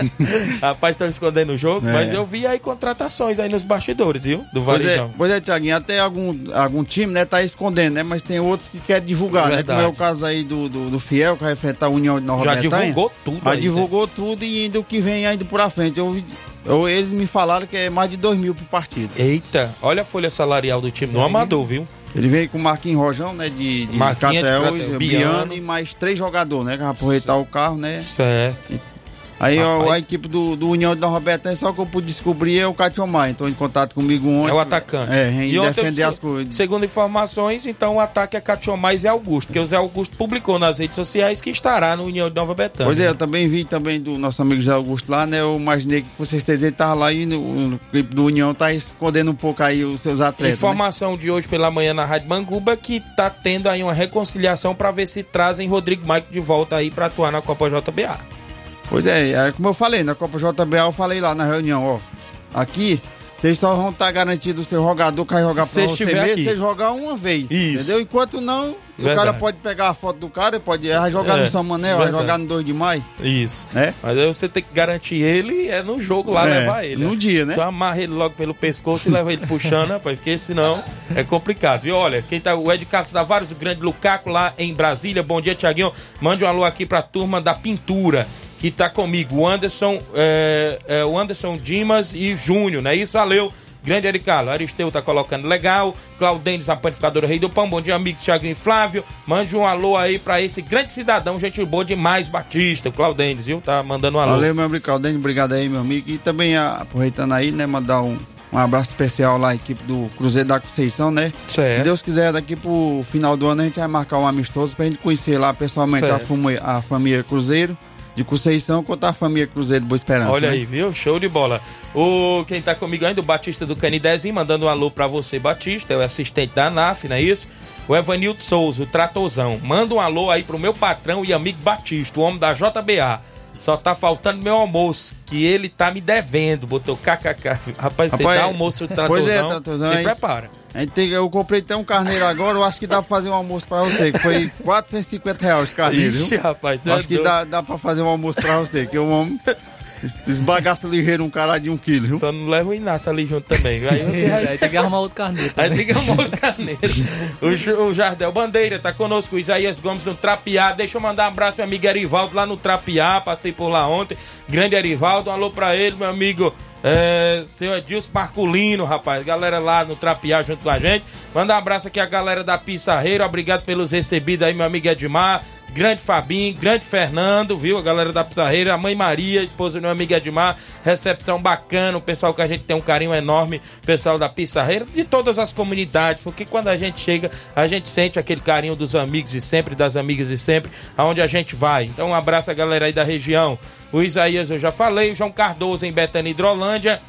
(laughs) rapaz, estão escondendo o jogo, É. mas eu vi aí contratações aí nos bastidores, viu? Do Pois é, Varejão. pois é, Tiaguinho, até algum, algum time, né, tá escondendo, né? Mas tem outros que querem divulgar, né? Verdade. Como é o caso aí do, do, do Fiel, que vai enfrentar a União de Nova Já Bretanha. divulgou tudo Já aí, né? divulgou tudo e ainda o que vem ainda por a frente. Eu, eu- eles me falaram que é mais de 2 mil por partido. Eita, olha a folha salarial do time do Amador, viu? Ele veio com o Marquinhos Rojão, né? De, de Marquinhos Cateus, Biano. Biano. e mais três jogadores, né? Que vai aproveitar o carro, né? Certo. Aí ó, a equipe do, do União de Nova Betânia, só que eu pude descobrir é o Catiomar. Entrou em contato comigo ontem. É o atacante. É, em ontem, defender as coisas. Segundo informações, então o ataque é Catiomais e Augusto, porque o Zé Augusto publicou nas redes sociais que estará no União de Nova Betânia. Pois é, eu também vi também do nosso amigo José Augusto lá, né? Eu imaginei que com certeza ele tava lá e no clipe do União tá escondendo um pouco aí os seus atletas. né? Informação de hoje pela manhã na Rádio Manguba que tá tendo aí uma reconciliação para ver se trazem Rodrigo Maico de volta aí para atuar na Copa JBA. Pois é, é como eu falei, na Copa JBA eu falei lá na reunião, ó. Aqui, vocês só vão estar garantidos o seu jogador que vai jogar pra você estiver mesmo, aqui. você jogar uma vez. Isso. Entendeu? Enquanto não, o Verdade. cara pode pegar a foto do cara, pode jogar É, no São Mané, vai jogar no 2 de maio. Isso. É. Mas aí você tem que garantir ele é no jogo lá, É, levar ele. no dia, né? Então amarra ele logo pelo pescoço e leva ele puxando, (laughs) rapaz, porque senão é complicado. E olha, quem tá, o Ed Carlos Tavares, o grande Lucaco lá em Brasília. Bom dia, Tiaguinho. Mande um alô aqui pra turma da pintura. Que tá comigo, o Anderson, é, é, o Anderson Dimas e Júnior, não é isso? Valeu, Grande Ericalo, Aristeu tá colocando legal. Claudênis, a panificadora Rei do Pão. Bom dia, amigo Thiaguinho e Flávio. Mande um alô aí pra esse grande cidadão, gente boa demais, Batista. O Claudênis, viu? Tá mandando um alô. Valeu, meu amigo Caldente, obrigado aí, meu amigo. E também, aproveitando aí, né, mandar um, um abraço especial lá à equipe do Cruzeiro da Conceição, né? Se Certo. Deus quiser, daqui pro final do ano a gente vai marcar um amistoso pra gente conhecer lá pessoalmente Certo. a família Cruzeiro de Conceição contra a família Cruzeiro de Boa Esperança. Olha né? aí, viu? Show de bola. O, quem tá comigo ainda, o Batista do Canidezinho, mandando um alô pra você, Batista, é o assistente da ANAF, não é isso? O Evanildo Souza, o Tratorzão. Manda um alô aí pro meu patrão e amigo Batista, o homem da JBA. Só tá faltando meu almoço, que ele tá me devendo. Botou kkk. Rapaz, você Rapaz, dá almoço do pois é, Tratorzão, Tratorzão, se aí- prepara. A gente tem, eu comprei até um carneiro agora, eu acho que dá pra fazer um almoço pra você, que foi 450 reais o carneiro, Ixi, viu? rapaz, é Acho que doido. dá, dá pra fazer um almoço pra você, que o homem esbagaça ligeiro um cara de um quilo, viu? Só não leva o Inácio ali junto também. viu? Aí você (laughs) vai Aí tem que arrumar outro carneiro. Aí tem que arrumar (laughs) o carneiro. O, Jardel Bandeira tá conosco, o Isaías Gomes no Trapiá. Deixa eu mandar um abraço pro meu amigo Erivaldo lá no Trapiá. Passei por lá ontem. Grande Erivaldo, um alô pra ele, meu amigo. É, seu Edilson Marculino, rapaz, galera lá no Trapiá junto com a gente. Manda um abraço aqui a galera da Pissarreira, obrigado pelos recebidos aí, meu amigo Edmar, grande Fabinho, grande Fernando, viu? A galera da Pissarreira, a mãe Maria, esposa do meu amigo Edmar, recepção bacana, o pessoal que a gente tem um carinho enorme, pessoal da Pissarreira, de todas as comunidades, porque quando a gente chega, a gente sente aquele carinho dos amigos e sempre, das amigas e sempre, aonde a gente vai. Então um abraço a galera aí da região. O Isaías eu já falei, o João Cardoso em Betânia Hidrolândia.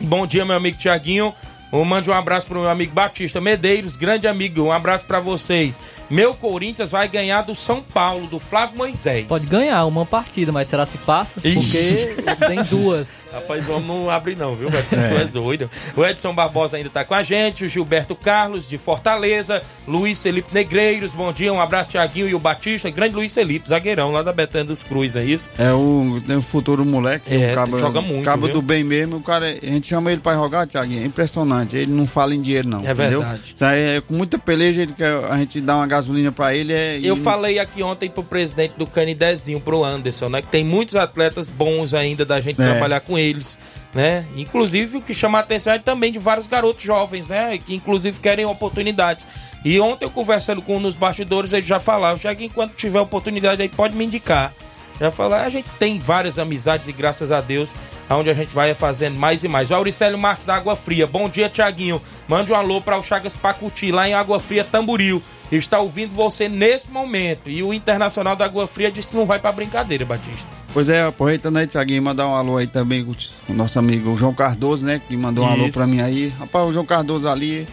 Bom dia, meu amigo Tiaguinho. Um, mande um abraço pro meu amigo Batista Medeiros, grande amigo. Um abraço pra vocês. Meu Corinthians vai ganhar do São Paulo, do Flávio Moisés. Pode ganhar uma partida, mas será se passa? Ixi. Porque tem duas. (laughs) Rapaz, o homem não abre não, viu? Tu é doido. O Edson Barbosa ainda tá com a gente, o Gilberto Carlos, de Fortaleza, Luiz Felipe Negreiros, bom dia, um abraço, Tiaguinho e o Batista, grande Luiz Felipe, zagueirão lá da Betânia dos Cruz, é isso? É o, tem um futuro moleque, É, o cabo, joga muito, cabo viu? do bem mesmo, o cara, a gente chama ele pra jogar, Thiaguinho, é impressionante, ele não fala em dinheiro não, É entendeu? verdade. É, com muita peleja, ele quer, a gente dá uma gasolina para ele é. Eu falei aqui ontem pro presidente do Canidezinho, pro Anderson, né? Que tem muitos atletas bons ainda da gente é. trabalhar com eles, né? Inclusive o que chama a atenção é também de vários garotos jovens, né? Que inclusive querem oportunidades. E ontem eu conversando com um nos bastidores, ele já falava, já que enquanto tiver oportunidade aí pode me indicar. Já falar, a gente tem várias amizades e graças a Deus, aonde a gente vai fazendo mais e mais. O Auricélio Marques da Água Fria, bom dia, Tiaguinho. Mande um alô para o Chagas Pacuti, lá em Água Fria, Tamburil. Está ouvindo você nesse momento. E o Internacional da Água Fria disse que não vai para brincadeira, Batista. Pois é, aproveitando aí, Tiaguinho, mandar um alô aí também com o nosso amigo João Cardoso, né? Que mandou um Isso. alô para mim aí. Rapaz, o João Cardoso ali,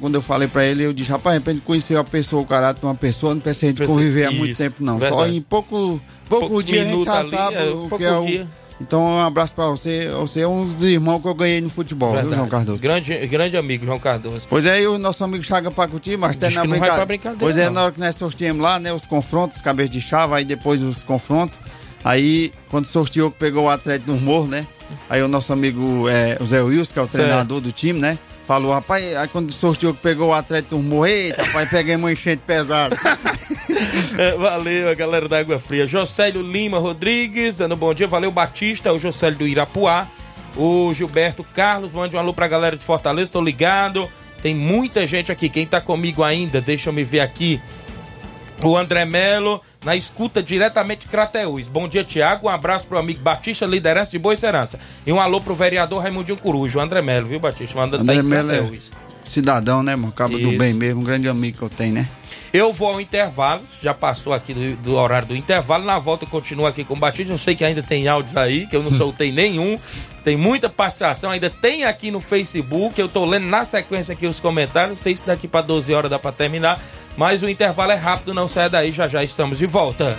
quando eu falei pra ele, eu disse, rapaz, de repente conhecer uma pessoa, o caráter de uma pessoa, não precisa a gente conviver há muito tempo, não. Verdade. Só em pouco, pouco dia a gente já ali, sabe é, o que é o. Dia. Então, um abraço pra você. Você é um dos irmãos que eu ganhei no futebol, Verdade. viu, João Cardoso? Grande, grande amigo, João Cardoso. Pois é, e o nosso amigo Chaga Pacuti, mas até na brincadeira. brincadeira. Pois é, na hora que nós sorteamos lá, né, os confrontos, cabeça de chave, aí depois os confrontos. Aí, quando sorteou que pegou o Atlético do Morro, né? Aí o nosso amigo é, o Zé Wilson, que é o certo. treinador do time, né? Falou, rapaz, aí quando sorteou que pegou o Atlético Morro, eita, rapaz, peguei uma enchente pesada. (laughs) é, valeu, a galera da Água Fria. Josélio Lima Rodrigues, dando bom dia. Valeu, Batista, o Josélio do Irapuá. O Gilberto Carlos, mande um alô pra galera de Fortaleza, tô ligado. Tem muita gente aqui. Quem tá comigo ainda, deixa eu me ver aqui. O André Melo, na escuta diretamente de Crateús. Bom dia, Tiago. Um abraço pro amigo Batista, liderança de Boa Serança. E um alô pro vereador Raimundinho Corujo, o André Melo, viu, Batista? Manda André tá em Melo É cidadão, né, mano? Cabo Isso. do bem mesmo, um grande amigo que eu tenho, né? Eu vou ao intervalo, já passou aqui do, do, horário do intervalo. Na volta eu continuo aqui com o Batista. Não sei que ainda tem áudios aí, que eu não soltei (laughs) nenhum. Tem muita participação, ainda tem aqui no Facebook. Eu tô lendo na sequência aqui os comentários. Não sei se daqui para 12 horas dá para terminar. Mas o intervalo é rápido, não saia daí, já já estamos de volta.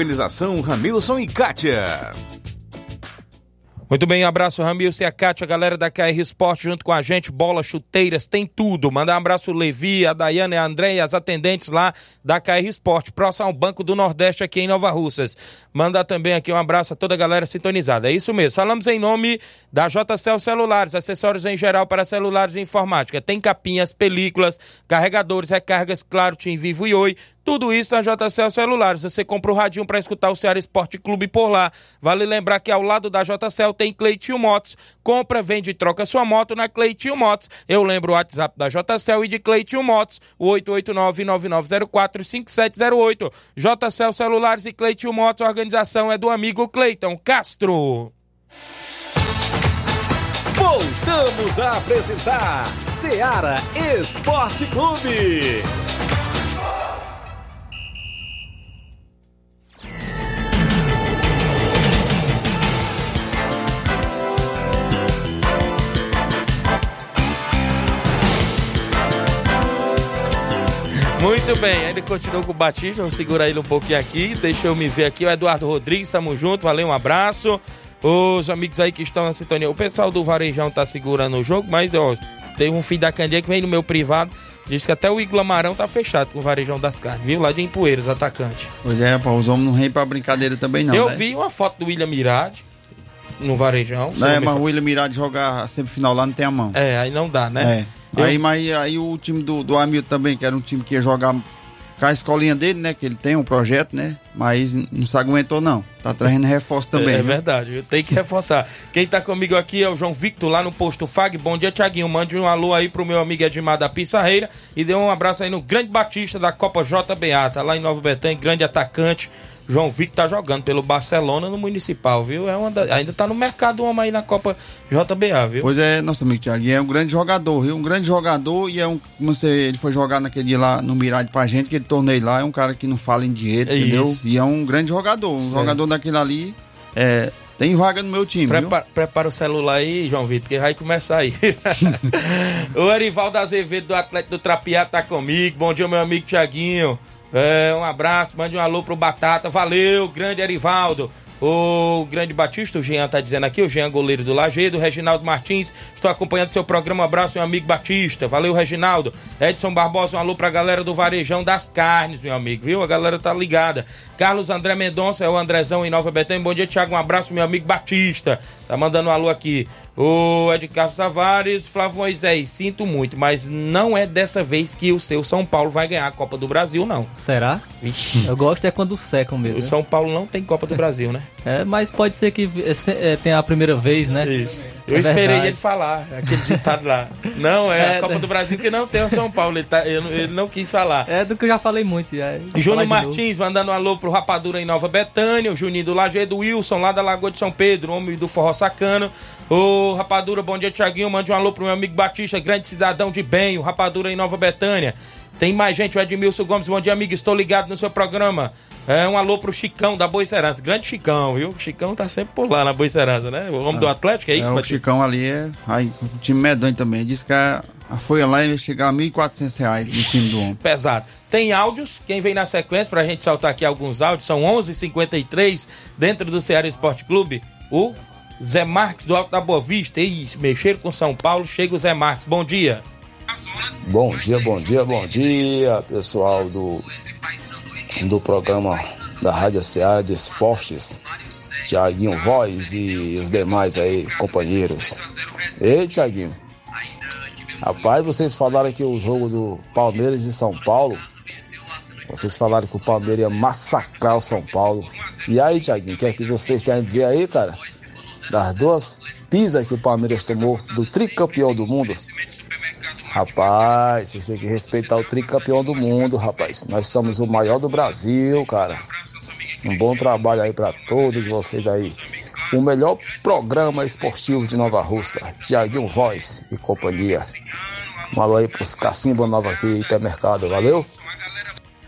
Ramilson e Kátia. Muito bem, abraço Ramilson e a Kátia, a galera da KR Esporte junto com a gente, bola, chuteiras, tem tudo. Mandar um abraço Levi, a Daiane, a André e as atendentes lá da KR Esporte, próximo ao Banco do Nordeste aqui em Nova Russas. Mandar também aqui um abraço a toda a galera sintonizada. É isso mesmo. Falamos em nome da JCL Celulares, acessórios em geral para celulares e informática. Tem capinhas, películas, carregadores, recargas, claro, Tim Vivo e Oi. Tudo isso na JCL Celulares. Você compra o radinho para escutar o Ceará Esporte Clube por lá. Vale lembrar que ao lado da JCL tem Cleitinho Motos. Compra, vende e troca sua moto na Cleitinho Motos. Eu lembro o WhatsApp da JCL e de Cleitinho Motos, o 889-9904-5708. JCL Celulares e Cleitinho Motos, a organização é do amigo Cleiton Castro. Voltamos a apresentar Ceará Esporte Clube. Muito bem, ainda continua com o Batista, vou segurar ele um pouquinho aqui, deixa eu me ver aqui, o Eduardo Rodrigues, tamo junto, valeu, um abraço. Os amigos aí que estão na sintonia, o pessoal do Varejão tá segurando o jogo, mas ó, teve um filho da Candia que vem no meu privado, disse que até o Iglo Amarão tá fechado com o Varejão das Carnes, viu? Lá de Empoeiras, atacante. Pois é, pô, os homens não rei pra brincadeira também não, Eu né? vi uma foto do William Mirade no Varejão. Não, é, mas o William Mirade jogar sempre final lá não tem a mão. É, aí não dá, né? É. Eu... Aí, mas, aí o time do, do Hamilton também, que era um time que ia jogar com a escolinha dele, né? Que ele tem um projeto, né? Mas não se aguentou, não. Tá trazendo reforço também. É, é verdade, tem que reforçar. Quem tá comigo aqui é o João Victor, lá no posto FAG. Bom dia, Tiaguinho. Mande um alô aí pro meu amigo Edmar da Pissarreira e dê um abraço aí no grande Batista da Copa JBA. Tá lá em Nova Betânia, grande atacante João Vitor tá jogando pelo Barcelona no Municipal, viu? É uma da... Ainda tá no mercado homem aí na Copa JBA, viu? Pois é, nosso amigo Thiago, é um grande jogador, viu? Um grande jogador e é um. Como você, ele foi jogar naquele dia lá no Mirade pra gente, que ele torneio lá, é um cara que não fala em dinheiro, É entendeu? isso. E é um grande jogador. Um jogador daquele ali. É, tem vaga no meu time. viu? Prepa- prepara o celular aí, João Vitor, que vai começar aí. (laughs) o Erivaldo Azevedo do Atlético do Trapiá tá comigo. Bom dia, meu amigo Tiaguinho. É, um abraço, mande um alô pro Batata. Valeu, grande Erivaldo. O grande Batista, o Jean tá dizendo aqui, o Jean goleiro do Lagedo, Reginaldo Martins, estou acompanhando seu programa, um abraço, meu amigo Batista, valeu Reginaldo, Edson Barbosa, um alô pra galera do Varejão das Carnes, meu amigo, viu? A galera tá ligada. Carlos André Mendonça, é o Andrezão em Nova Betânia, bom dia, Thiago, um abraço, meu amigo Batista, tá mandando um alô aqui. O Ed Carlos Tavares, Flávio Moisés, sinto muito, mas não é dessa vez que o seu São Paulo vai ganhar a Copa do Brasil, não. Será? Vixe. Eu gosto é quando secam mesmo. O São Paulo não tem Copa do Brasil, né? É, mas pode ser que é, se- é, tenha a primeira vez, né? Isso. Eu É esperei verdade. ele falar, aquele ditado lá. Não, é, É, a Copa né? do Brasil que não tem o São Paulo. Ele, tá- ele não- ele não quis falar. É do que eu já falei muito. É, vou Júnior de novo. Martins mandando um alô pro Rapadura em Nova Betânia, o Juninho do Lajeado, o Wilson lá da Lagoa de São Pedro, homem do Forró Sacano. Ô Rapadura, bom dia, Tiaguinho. Mande um alô pro meu amigo Batista, grande cidadão de bem, o Rapadura em Nova Betânia. Tem mais gente, o Edmilson Gomes, bom dia, amigo. Estou ligado no seu programa. É um alô pro Chicão da Boicerança. Grande Chicão, viu? O Chicão tá sempre por lá na Boicerança, né? O homem do Atlético, é isso, É, o? Chicão ali é. Aí, o time medonho também. Diz que a, a foi lá e vai chegar a 1.400 reais no time do homem. pesado. Tem áudios, quem vem na sequência, pra gente saltar aqui alguns áudios, são 11h53 dentro do Ceará Esporte Clube. O Zé Marques do Alto da Boa Vista. E mexer com São Paulo, chega o Zé Marques. Bom dia. Bom dia, bom dia, bom dia, pessoal do, do programa da Rádio Ceará de Esportes, Tiaguinho Voz e os demais aí, companheiros. Ei, Tiaguinho. Rapaz, vocês falaram que o jogo do Palmeiras e São Paulo, vocês falaram que o Palmeiras ia massacrar o São Paulo. E aí, Tiaguinho, o que é que vocês a dizer aí, cara? Das duas pisas que o Palmeiras tomou do tricampeão do mundo. Rapaz, vocês têm que respeitar o tricampeão do mundo, rapaz. Nós somos o maior do Brasil, cara. Um bom trabalho aí pra todos vocês aí. O melhor programa esportivo de Nova Russa, Tiaguinho Voz e companhia. Um alô aí pros Cacimba Nova aqui, hipermercado, valeu?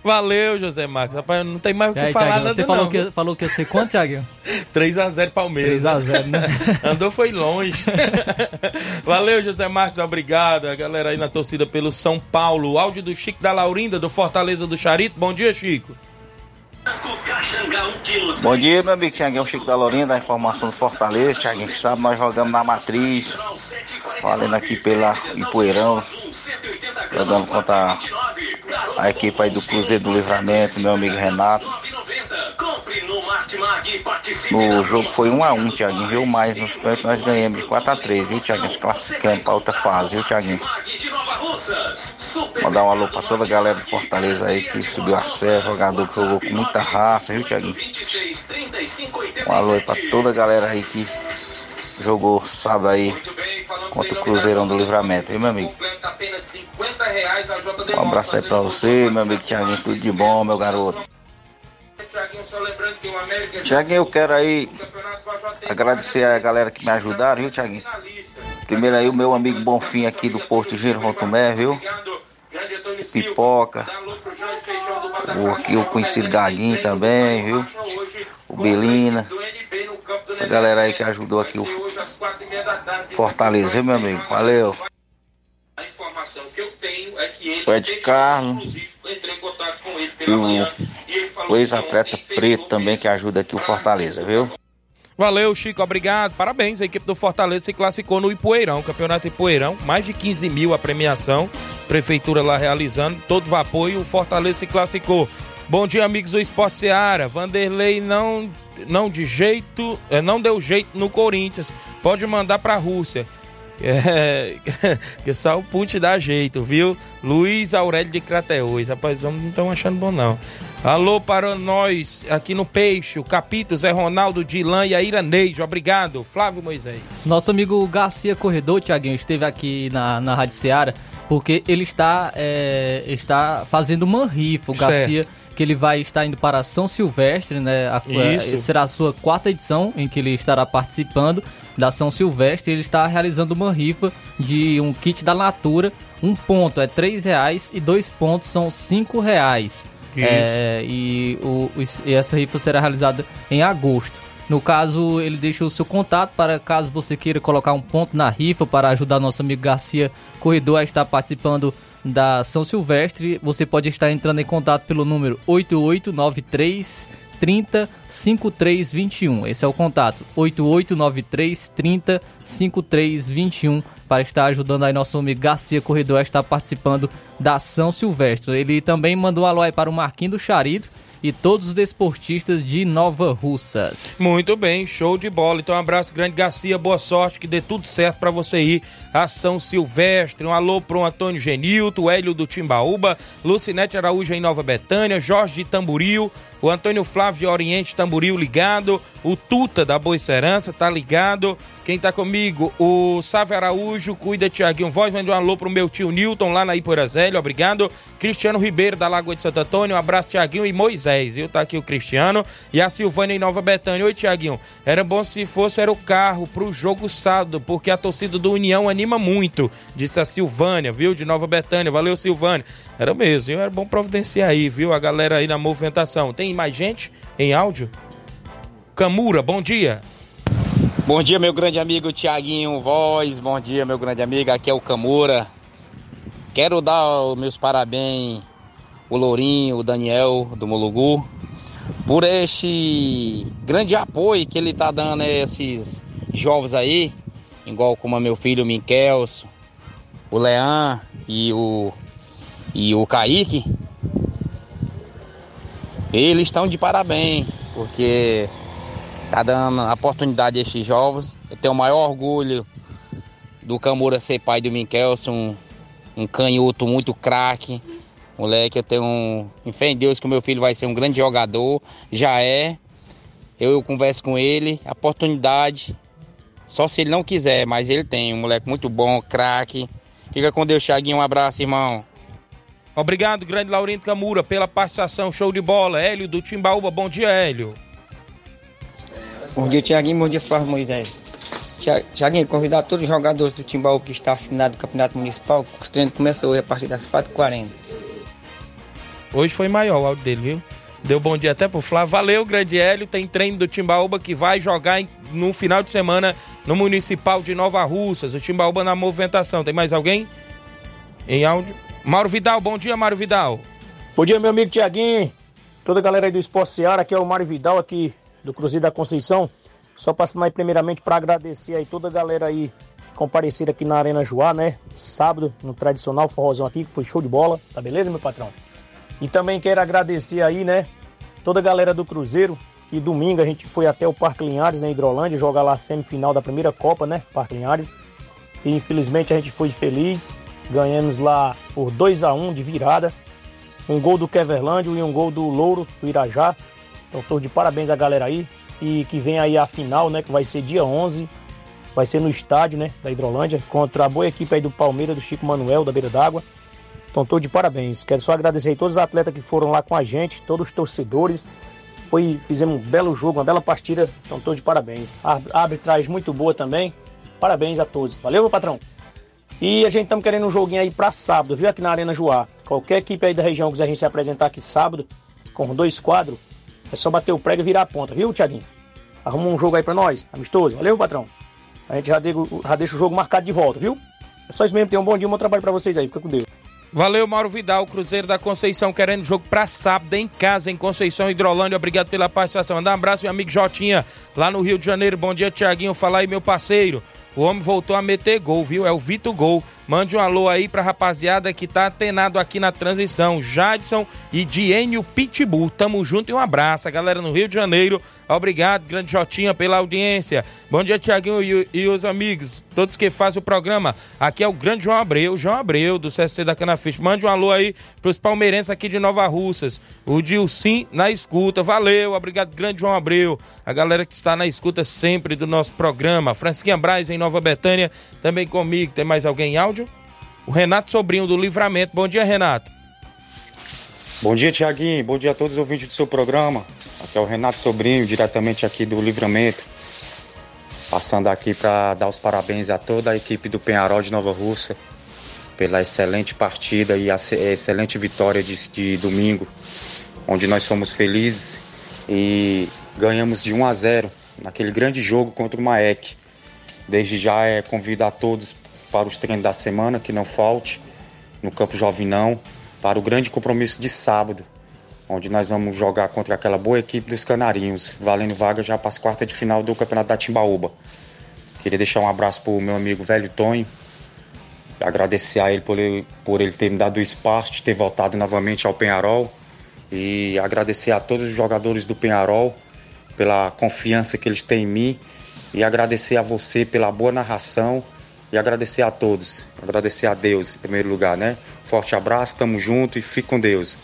Valeu, José Marques. Rapaz, não tem mais o que aí, falar Thiaguinho, nada você falou não. que, falou que eu sei quanto, Thiaguinho? (laughs) 3x0 Palmeiras. 3x0, né? (laughs) Andou foi longe. (laughs) Valeu, José Marques, obrigado. A galera aí na torcida pelo São Paulo. O áudio do Chico da Laurinda, do Fortaleza do Charito. Bom dia, Chico. Bom dia, meu amigo Tiaguinho Chico da Lourinha, da informação do Fortaleza. Tiaguinho, que sabe, nós jogamos na Matriz, valendo aqui pela Ipueirão, jogando contra a equipe aí do Cruzeiro do Livramento, meu amigo Renato. O jogo foi 1 a 1 Tiaguinho, viu? Mas nos pênaltis nós ganhamos de 4 a 3 viu, Tiaguinho? Se classificando para outra fase, viu, Tiaguinho? Mandar um alô para toda a galera do Fortaleza aí que subiu a serra, jogador que jogou com muita raça, viu, Tiaguinho? Um alô aí pra toda a galera aí que jogou sábado aí contra o Cruzeirão do Livramento, viu, meu amigo? Um abraço aí pra você, meu amigo Tiaguinho, tudo de bom, meu garoto. Tiaguinho, eu quero aí agradecer a galera que me ajudaram, viu, Tiaguinho? Primeiro aí o meu amigo Bonfim aqui do Porto Giro Rotomé, viu? Pipoca. O, aqui o conhecido Gaguinho também, viu? O Belina. Essa galera aí que ajudou aqui o Fortaleza, viu, meu amigo? Valeu. O Ed Carlos. E o, o ex-atleta preto também que ajuda aqui o Fortaleza, viu? Valeu, Chico, obrigado. Parabéns, a equipe do Fortaleza se classificou no Ipueirão, Campeonato Ipueirão. Mais de 15 mil a premiação. Prefeitura lá realizando, todo vapor e o Fortaleza se classificou. Bom dia, amigos do Esporte Seara. Vanderlei não, não de jeito, eh, não deu jeito no Corinthians. Pode mandar pra Rússia. É, (laughs) que só o Putin dá jeito, viu? Luiz Aurélio de Crateús. Rapaz, os homens não estão achando bom, não. Alô para nós aqui no Peixe, o Capito, Zé Ronaldo, Dilan e a Iraneide. Obrigado, Flávio Moisés. Nosso amigo Garcia Corredor, Tiaguinho, esteve aqui na, na Rádio Seara porque ele está, é, está fazendo uma rifa. O Certo. Garcia que ele vai estar indo para São Silvestre, né? A, Isso. será a sua quarta edição em que ele estará participando da São Silvestre. Ele está realizando uma rifa de um kit da Natura. Um ponto é três reais e dois pontos são cinco reais. É, e, o, e essa rifa será realizada em agosto. No caso, ele deixa o seu contato para caso você queira colocar um ponto na rifa para ajudar nosso amigo Garcia Corredor a estar participando da São Silvestre. Você pode estar entrando em contato pelo número 8893 30 5321. Esse é o contato 8893 30 5321 para estar ajudando aí nosso amigo Garcia Corredor a estar participando da São Silvestre. Ele também mandou um alô aí para o Marquinho do Charito e todos os desportistas de Nova Russas. Muito bem, show de bola. Então, um abraço grande, Garcia. Boa sorte, que dê tudo certo para você ir a São Silvestre. Um alô pro Antônio Genilto, o Hélio do Timbaúba, Lucinete Araújo em Nova Betânia, Jorge de Tamburil, o Antônio Flávio de Oriente Tamburil ligado, o Tuta da Boicerança tá ligado. Quem tá comigo? O Sávio Araújo, cuida Tiaguinho Voz, manda um alô pro meu tio Newton lá na Iporazélio, obrigado. Cristiano Ribeiro da Lagoa de Santo Antônio, um abraço Tiaguinho e Moisés, viu? Tá aqui o Cristiano e a Silvânia em Nova Betânia. Oi, Tiaguinho. Era bom se fosse era o carro pro jogo sábado, porque a torcida do União anima muito, disse a Silvânia, viu? De Nova Betânia. Valeu, Silvânia. Era mesmo, viu? Era bom providenciar aí, viu? A galera aí na movimentação. Tem mais gente em áudio? Camura, bom dia. Bom dia, meu grande amigo Tiaguinho Voz. Bom dia, meu grande amigo. Aqui é o Camura. Quero dar os meus parabéns o Lourinho, o Daniel do Mulugu, por este grande apoio que ele tá dando a esses jovens aí, igual como meu filho Miquelso, o Leão e o e o Kaique. Eles estão de parabéns, porque tá dando a oportunidade a esses jovens. Eu tenho o maior orgulho do Camura ser pai do Minkelson, um, um canhoto muito craque. Moleque, eu tenho um. em fé em Deus que o meu filho vai ser um grande jogador. Já é. Eu, eu converso com ele. A oportunidade. Só se ele não quiser, mas ele tem. Um moleque muito bom, craque. Fica com Deus, Thiaguinho. Um abraço, irmão. Obrigado, grande Laurindo Camura, pela participação. Show de bola. Hélio do Timbaúba. Bom dia, Hélio. Bom dia, Tiaguinho. Bom dia, Flávio Moisés. Tia- Tiaguinho, convidar todos os jogadores do Timbaú que está assinado no Campeonato Municipal. Os treinos começam hoje a partir das 4h40. Hoje foi maior o áudio dele, viu? Deu bom dia até pro Flávio. Valeu, grande Hélio. Tem treino do Timbaúba que vai jogar em- no final de semana no Municipal de Nova Russas. O Timbaúba na movimentação. Tem mais alguém? Em áudio? Mauro Vidal, bom dia, Mauro Vidal. Bom dia, meu amigo Tiaguinho. Toda a galera aí do Esporte Seara, aqui é o Mário Vidal, aqui do Cruzeiro da Conceição. Só passando aí primeiramente para agradecer aí toda a galera aí que compareceram aqui na Arena Joá, né? Sábado, no tradicional forrozão aqui, que foi show de bola, tá beleza, meu patrão? E também quero agradecer aí, né? Toda a galera do Cruzeiro, que domingo a gente foi até o Parque Linhares, em Hidrolândia, jogar lá a semifinal da primeira Copa, né? Parque Linhares. E infelizmente a gente foi feliz, ganhamos lá por 2 a 1 de virada um gol do Keverlândio e um gol do Louro do Irajá. Então, tô de parabéns a galera aí. E que vem aí a final, né? Que vai ser dia 11. Vai ser no estádio, né? Da Hidrolândia. Contra a boa equipe aí do Palmeiras, do Chico Manuel, da Beira d'Água. Então, tô de parabéns. Quero só agradecer aí todos os atletas que foram lá com a gente, todos os torcedores. Foi, fizemos um belo jogo, uma bela partida. Então, tô de parabéns. A a arbitragem muito boa também. Parabéns a todos. Valeu, meu patrão. E a gente estamos querendo um joguinho aí pra sábado, viu? Aqui na Arena Joá. Qualquer equipe aí da região que quiser a gente se apresentar aqui sábado, com dois quadros, é só bater o prego e virar a ponta, viu, Thiaguinho? Arruma um jogo aí pra nós, amistoso. Valeu, patrão. A gente já, digo- já deixa o jogo marcado de volta, viu? É só isso mesmo. Tenham um bom dia, um bom trabalho pra vocês aí. Fica com Deus. Valeu, Mauro Vidal, Cruzeiro da Conceição, querendo jogo pra sábado em casa, em Conceição Hidrolândia. Obrigado pela participação. Mandar um abraço, meu amigo Jotinha, lá no Rio de Janeiro. Bom dia, Tiaguinho. Fala aí, meu parceiro. O homem voltou a meter gol, viu? É o Vitor Gol. Mande um alô aí pra rapaziada que tá atenado aqui na transição. Jadson e Diênio Pitbull. Tamo junto e um abraço. A galera no Rio de Janeiro. Obrigado, grande Jotinha, pela audiência. Bom dia, Tiaguinho e, e os amigos, todos que fazem o programa. Aqui é o grande João Abreu, João Abreu, do CSC da Canafiche. Mande um alô aí pros palmeirenses aqui de Nova Russas. O Dilcim na escuta. Valeu, obrigado, grande João Abreu. A galera que está na escuta sempre do nosso programa. Francisquinha Braz em Nova Betânia, também comigo. Tem mais alguém em áudio? O Renato Sobrinho do Livramento. Bom dia, Renato. Bom dia, Tiaguinho. Bom dia a todos os ouvintes do seu programa. Aqui é o Renato Sobrinho, diretamente aqui do Livramento. Passando aqui para dar os parabéns a toda a equipe do Penharol de Nova Russa pela excelente partida e a excelente vitória de, de domingo, onde nós fomos felizes e ganhamos de 1 a 0 naquele grande jogo contra o Maek. Desde já é convidar todos para os treinos da semana, que não falte, no Campo Jovinão, para o grande compromisso de sábado, onde nós vamos jogar contra aquela boa equipe dos Canarinhos, valendo vaga já para as quartas de final do Campeonato da Timbaúba. Queria deixar um abraço para o meu amigo velho Tonho, agradecer a ele por, ele por ele ter me dado o espaço de ter voltado novamente ao Penharol e agradecer a todos os jogadores do Penharol pela confiança que eles têm em mim e agradecer a você pela boa narração e agradecer a todos. Agradecer a Deus em primeiro lugar, né? Forte abraço, tamo junto e fique com Deus.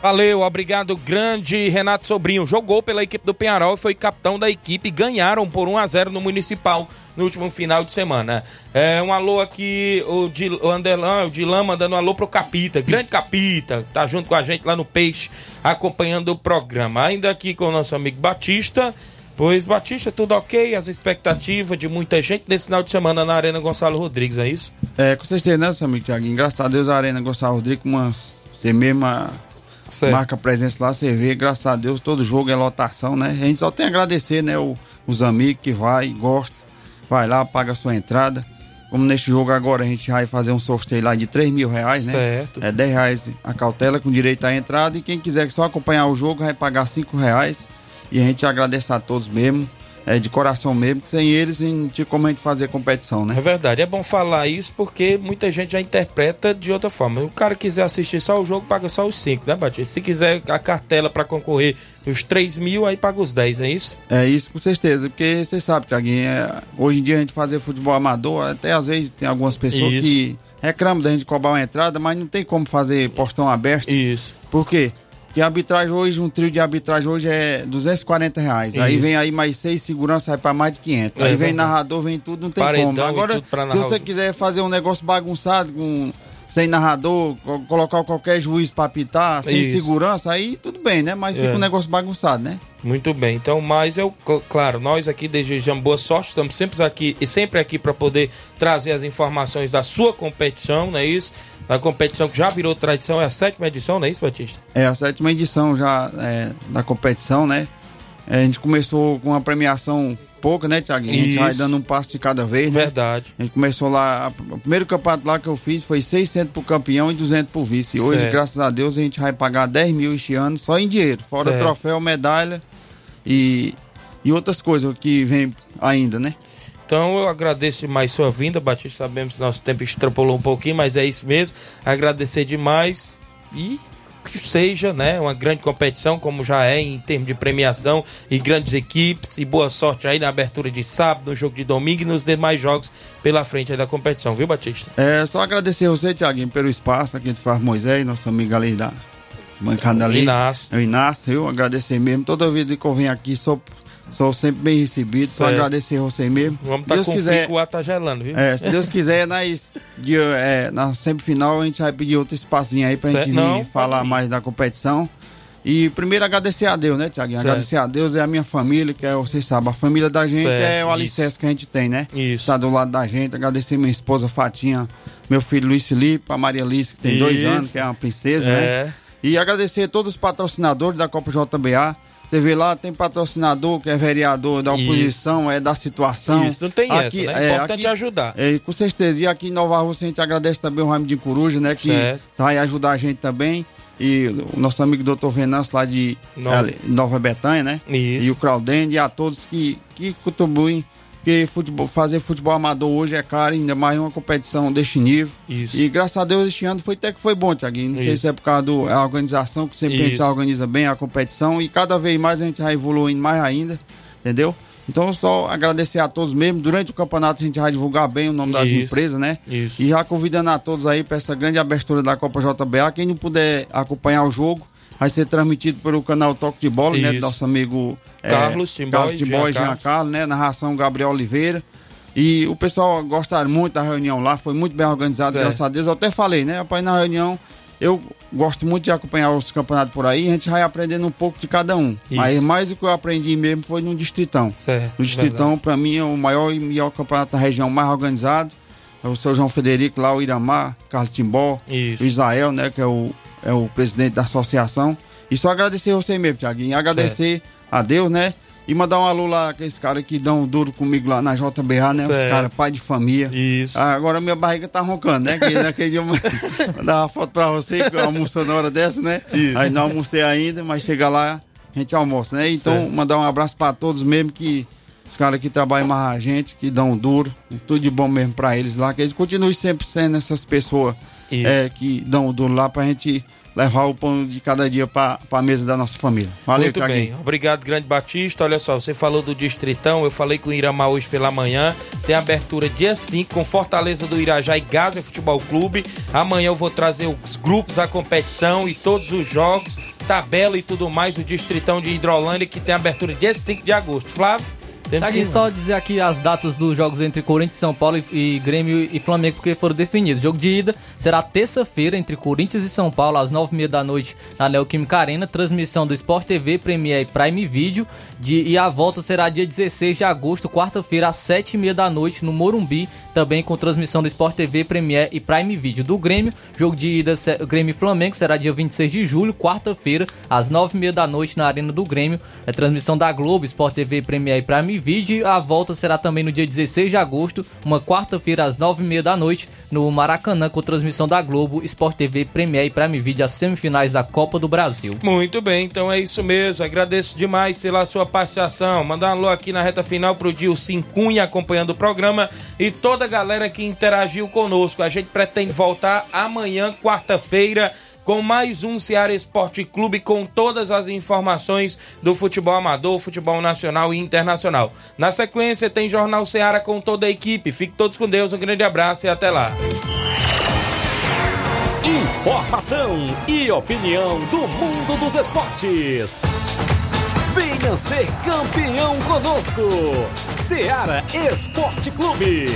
Valeu, obrigado, grande Renato Sobrinho. Jogou pela equipe do Penharol e foi capitão da equipe. Ganharam por 1 a 0 no Municipal no último final de semana. É, um alô aqui, o, de, o Anderlan, o Dilan mandando um alô pro Capita. Grande Capita, tá junto com a gente lá no Peixe, acompanhando o programa. Ainda aqui com o nosso amigo Batista. Pois, Batista, tudo ok? As expectativas de muita gente nesse final de semana na Arena Gonçalo Rodrigues, é isso? É, com certeza, né, seu amigo Thiaguinho? Graças a Deus a Arena Gonçalo Rodrigues, uma, você mesmo certo. marca presença lá, você vê, graças a Deus, todo jogo é lotação, né? A gente só tem a agradecer, né, o, os amigos que vai, gosta, vai lá, paga a sua entrada. Como neste jogo agora a gente vai fazer um sorteio lá de 3 mil reais, né? Certo. É 10 reais a cautela com direito à entrada e quem quiser só acompanhar o jogo vai pagar 5 reais e a gente agradece a todos mesmo, é, de coração mesmo, que sem eles não tinha como a gente fazer competição, né? É verdade, é bom falar isso porque muita gente já interpreta de outra forma. O cara quiser assistir só o jogo, paga só os 5, né, Batista? Se quiser a cartela para concorrer os 3 mil, aí paga os 10, é isso? É isso, com certeza, porque você sabe, Thiaguinho, é, hoje em dia a gente fazer futebol amador, até às vezes tem algumas pessoas isso. que reclamam da gente cobrar uma entrada, mas não tem como fazer portão aberto. Isso. Por quê? A arbitragem hoje, um trio de arbitragem hoje é 240 reais. Isso. Aí vem aí mais seis segurança, vai para mais de 500. É, aí vem narrador, vem tudo, não tem Paredão como. Agora, se você quiser fazer um negócio bagunçado com sem narrador, colocar qualquer juiz para apitar, sem Isso. segurança, aí tudo bem, né? Mas fica é. um negócio bagunçado, né? Muito bem. Então, mas eu, claro, nós aqui desejamos boa sorte, estamos sempre aqui e sempre aqui para poder trazer as informações da sua competição, não é isso? Da competição que já virou tradição, é a sétima edição, não é isso, Batista? É a sétima edição já é, da competição, né? É, a gente começou com uma premiação pouca, né, Thiago? A gente isso. vai dando um passo de cada vez, né? Verdade. A gente começou lá, o primeiro campeonato lá que eu fiz foi 600 pro campeão e 200 pro vice. E hoje, certo. graças a Deus, a gente vai pagar 10 mil este ano só em dinheiro, fora certo. troféu, medalha e, e outras coisas que vem ainda, né? Então eu agradeço mais sua vinda, Batista. Sabemos que nosso tempo extrapolou um pouquinho, mas é isso mesmo. Agradecer demais e que seja né, uma grande competição, como já é em termos de premiação e grandes equipes. E boa sorte aí na abertura de sábado, no jogo de domingo e nos demais jogos pela frente da competição, viu, Batista? É, só agradecer a você, Tiaguinho, pelo espaço aqui de faz Moisés, nosso amigo ali da bancada ali. Inácio. É o Inácio, eu agradecer mesmo. Toda vida que eu venho aqui, sou Sou sempre bem recebido, só agradecer você mesmo. Vamos estar tá com quiser, o ar tá gelando, viu? É, se (laughs) Deus quiser, nós, de, é, na semifinal, a gente vai pedir outro espacinho aí pra certo? gente Não, falar mais da competição. E primeiro agradecer a Deus, né, Tiaguinho? Agradecer a Deus e a minha família, que é, vocês sabem, a família da gente certo, é o alicerce isso. que a gente tem, né? Isso. Tá do lado da gente. Agradecer minha esposa Fatinha, meu filho Luiz Felipe, a Maria Alice, que tem isso. dois anos, que é uma princesa, né? é. né? E agradecer a todos os patrocinadores da Copa JBA. Você vê lá, tem patrocinador que é vereador da oposição, Isso. é da situação. Isso, não tem aqui, essa, né? É, é importante aqui, ajudar. É, com certeza. E aqui em Nova Rússia a gente agradece também o Raimo de Coruja, né? Que certo. vai ajudar a gente também. E o nosso amigo doutor Venâncio lá de Nova, Nova Betânia, né? Isso. E o Claudene e a todos que, que contribuem porque futebol, fazer futebol amador hoje é caro, ainda mais uma competição deste nível. Isso. E graças a Deus este ano foi até que foi bom, Tiaguinho. Não Isso. sei se é por causa da organização, que sempre Isso. a gente organiza bem a competição e cada vez mais a gente vai evoluindo mais ainda, entendeu? Então, só agradecer a todos mesmo. Durante o campeonato a gente vai divulgar bem o nome das Isso. empresas, né? Isso. E já convidando a todos aí para essa grande abertura da Copa JBA. Quem não puder acompanhar o jogo, vai ser transmitido pelo canal Toque de Bola, né? Do nosso amigo é, Carlos Timboy, Carlos Timboy Jean Carlos, né? Narração Gabriel Oliveira. E o pessoal gostaram muito da reunião lá, foi muito bem organizado, certo. graças a Deus. Eu até falei, né? Rapaz, na reunião eu gosto muito de acompanhar os campeonatos por aí, a gente vai aprendendo um pouco de cada um. Isso. Mas mais o que eu aprendi mesmo foi no Distritão. Certo, No Distritão, para mim, é o maior e melhor campeonato da região mais organizado. É o seu João Federico lá, o Iramar, Carlos Timbó, Isso. o Israel, né, que é o, é o presidente da associação. E só agradecer você mesmo, Tiaguinho. Agradecer a Deus, né? E mandar um alô lá, aqueles caras que dão duro comigo lá na JBA, né? Os Certo. caras, pai de família. Isso. Ah, agora minha barriga tá roncando, né? Que naquele dia eu (laughs) mandar uma foto pra você, que eu almoço na hora dessa, né? Isso. Aí não almocei ainda, mas chega lá, a gente almoça, né? Então, Certo. mandar um abraço pra todos mesmo que. Os caras que trabalham mais a gente, que dão duro, tudo de bom mesmo pra eles lá, que eles continuem sempre sendo essas pessoas. É, que dão duro lá pra gente levar o pão de cada dia pra, pra mesa da nossa família. Valeu, Muito Thiaguinho. bem, obrigado, Grande Batista. Olha só, você falou do Distritão, eu falei com o Iramar hoje pela manhã. Tem abertura dia 5 com Fortaleza do Irajá e Gaza Futebol Clube. Amanhã eu vou trazer os grupos, a competição e todos os jogos, tabela e tudo mais do Distritão de Hidrolândia, que tem abertura dia 5 de agosto. Flávio? Temos sim, só dizer aqui as datas dos jogos entre Corinthians, São Paulo e, e Grêmio e Flamengo, porque foram definidos. O jogo de ida será terça-feira entre Corinthians e São Paulo, às nove e meia da noite, na Neoquímica Arena. Transmissão do Sport TV, Premier e Prime Video. De, e a volta será dia 16 de agosto, quarta-feira, às sete e meia da noite, no Morumbi, também com transmissão do Sport TV, Premier e Prime Video. Do Grêmio, jogo de ida Grêmio e Flamengo será dia 26 de julho, quarta-feira, às nove e meia da noite, na Arena do Grêmio. É transmissão da Globo, Sport TV, Premier e Prime Video. A volta será também no dia 16 de agosto, uma quarta-feira, às nove e meia da noite, no Maracanã, com transmissão da Globo, Sport TV, Premier e Prime Video, as semifinais da Copa do Brasil. Muito bem, então é isso mesmo. Agradeço demais pela sua participação. Mandar um alô aqui na reta final pro Dilcim Cunha acompanhando o programa e toda a galera que interagiu conosco. A gente pretende voltar amanhã, quarta-feira. Com mais um Ceará Esporte Clube com todas as informações do futebol amador, futebol nacional e internacional. Na sequência, tem Jornal Ceará com toda a equipe. Fique todos com Deus, um grande abraço e até lá. Informação e opinião do mundo dos esportes. Venha ser campeão conosco. Seara Esporte Clube.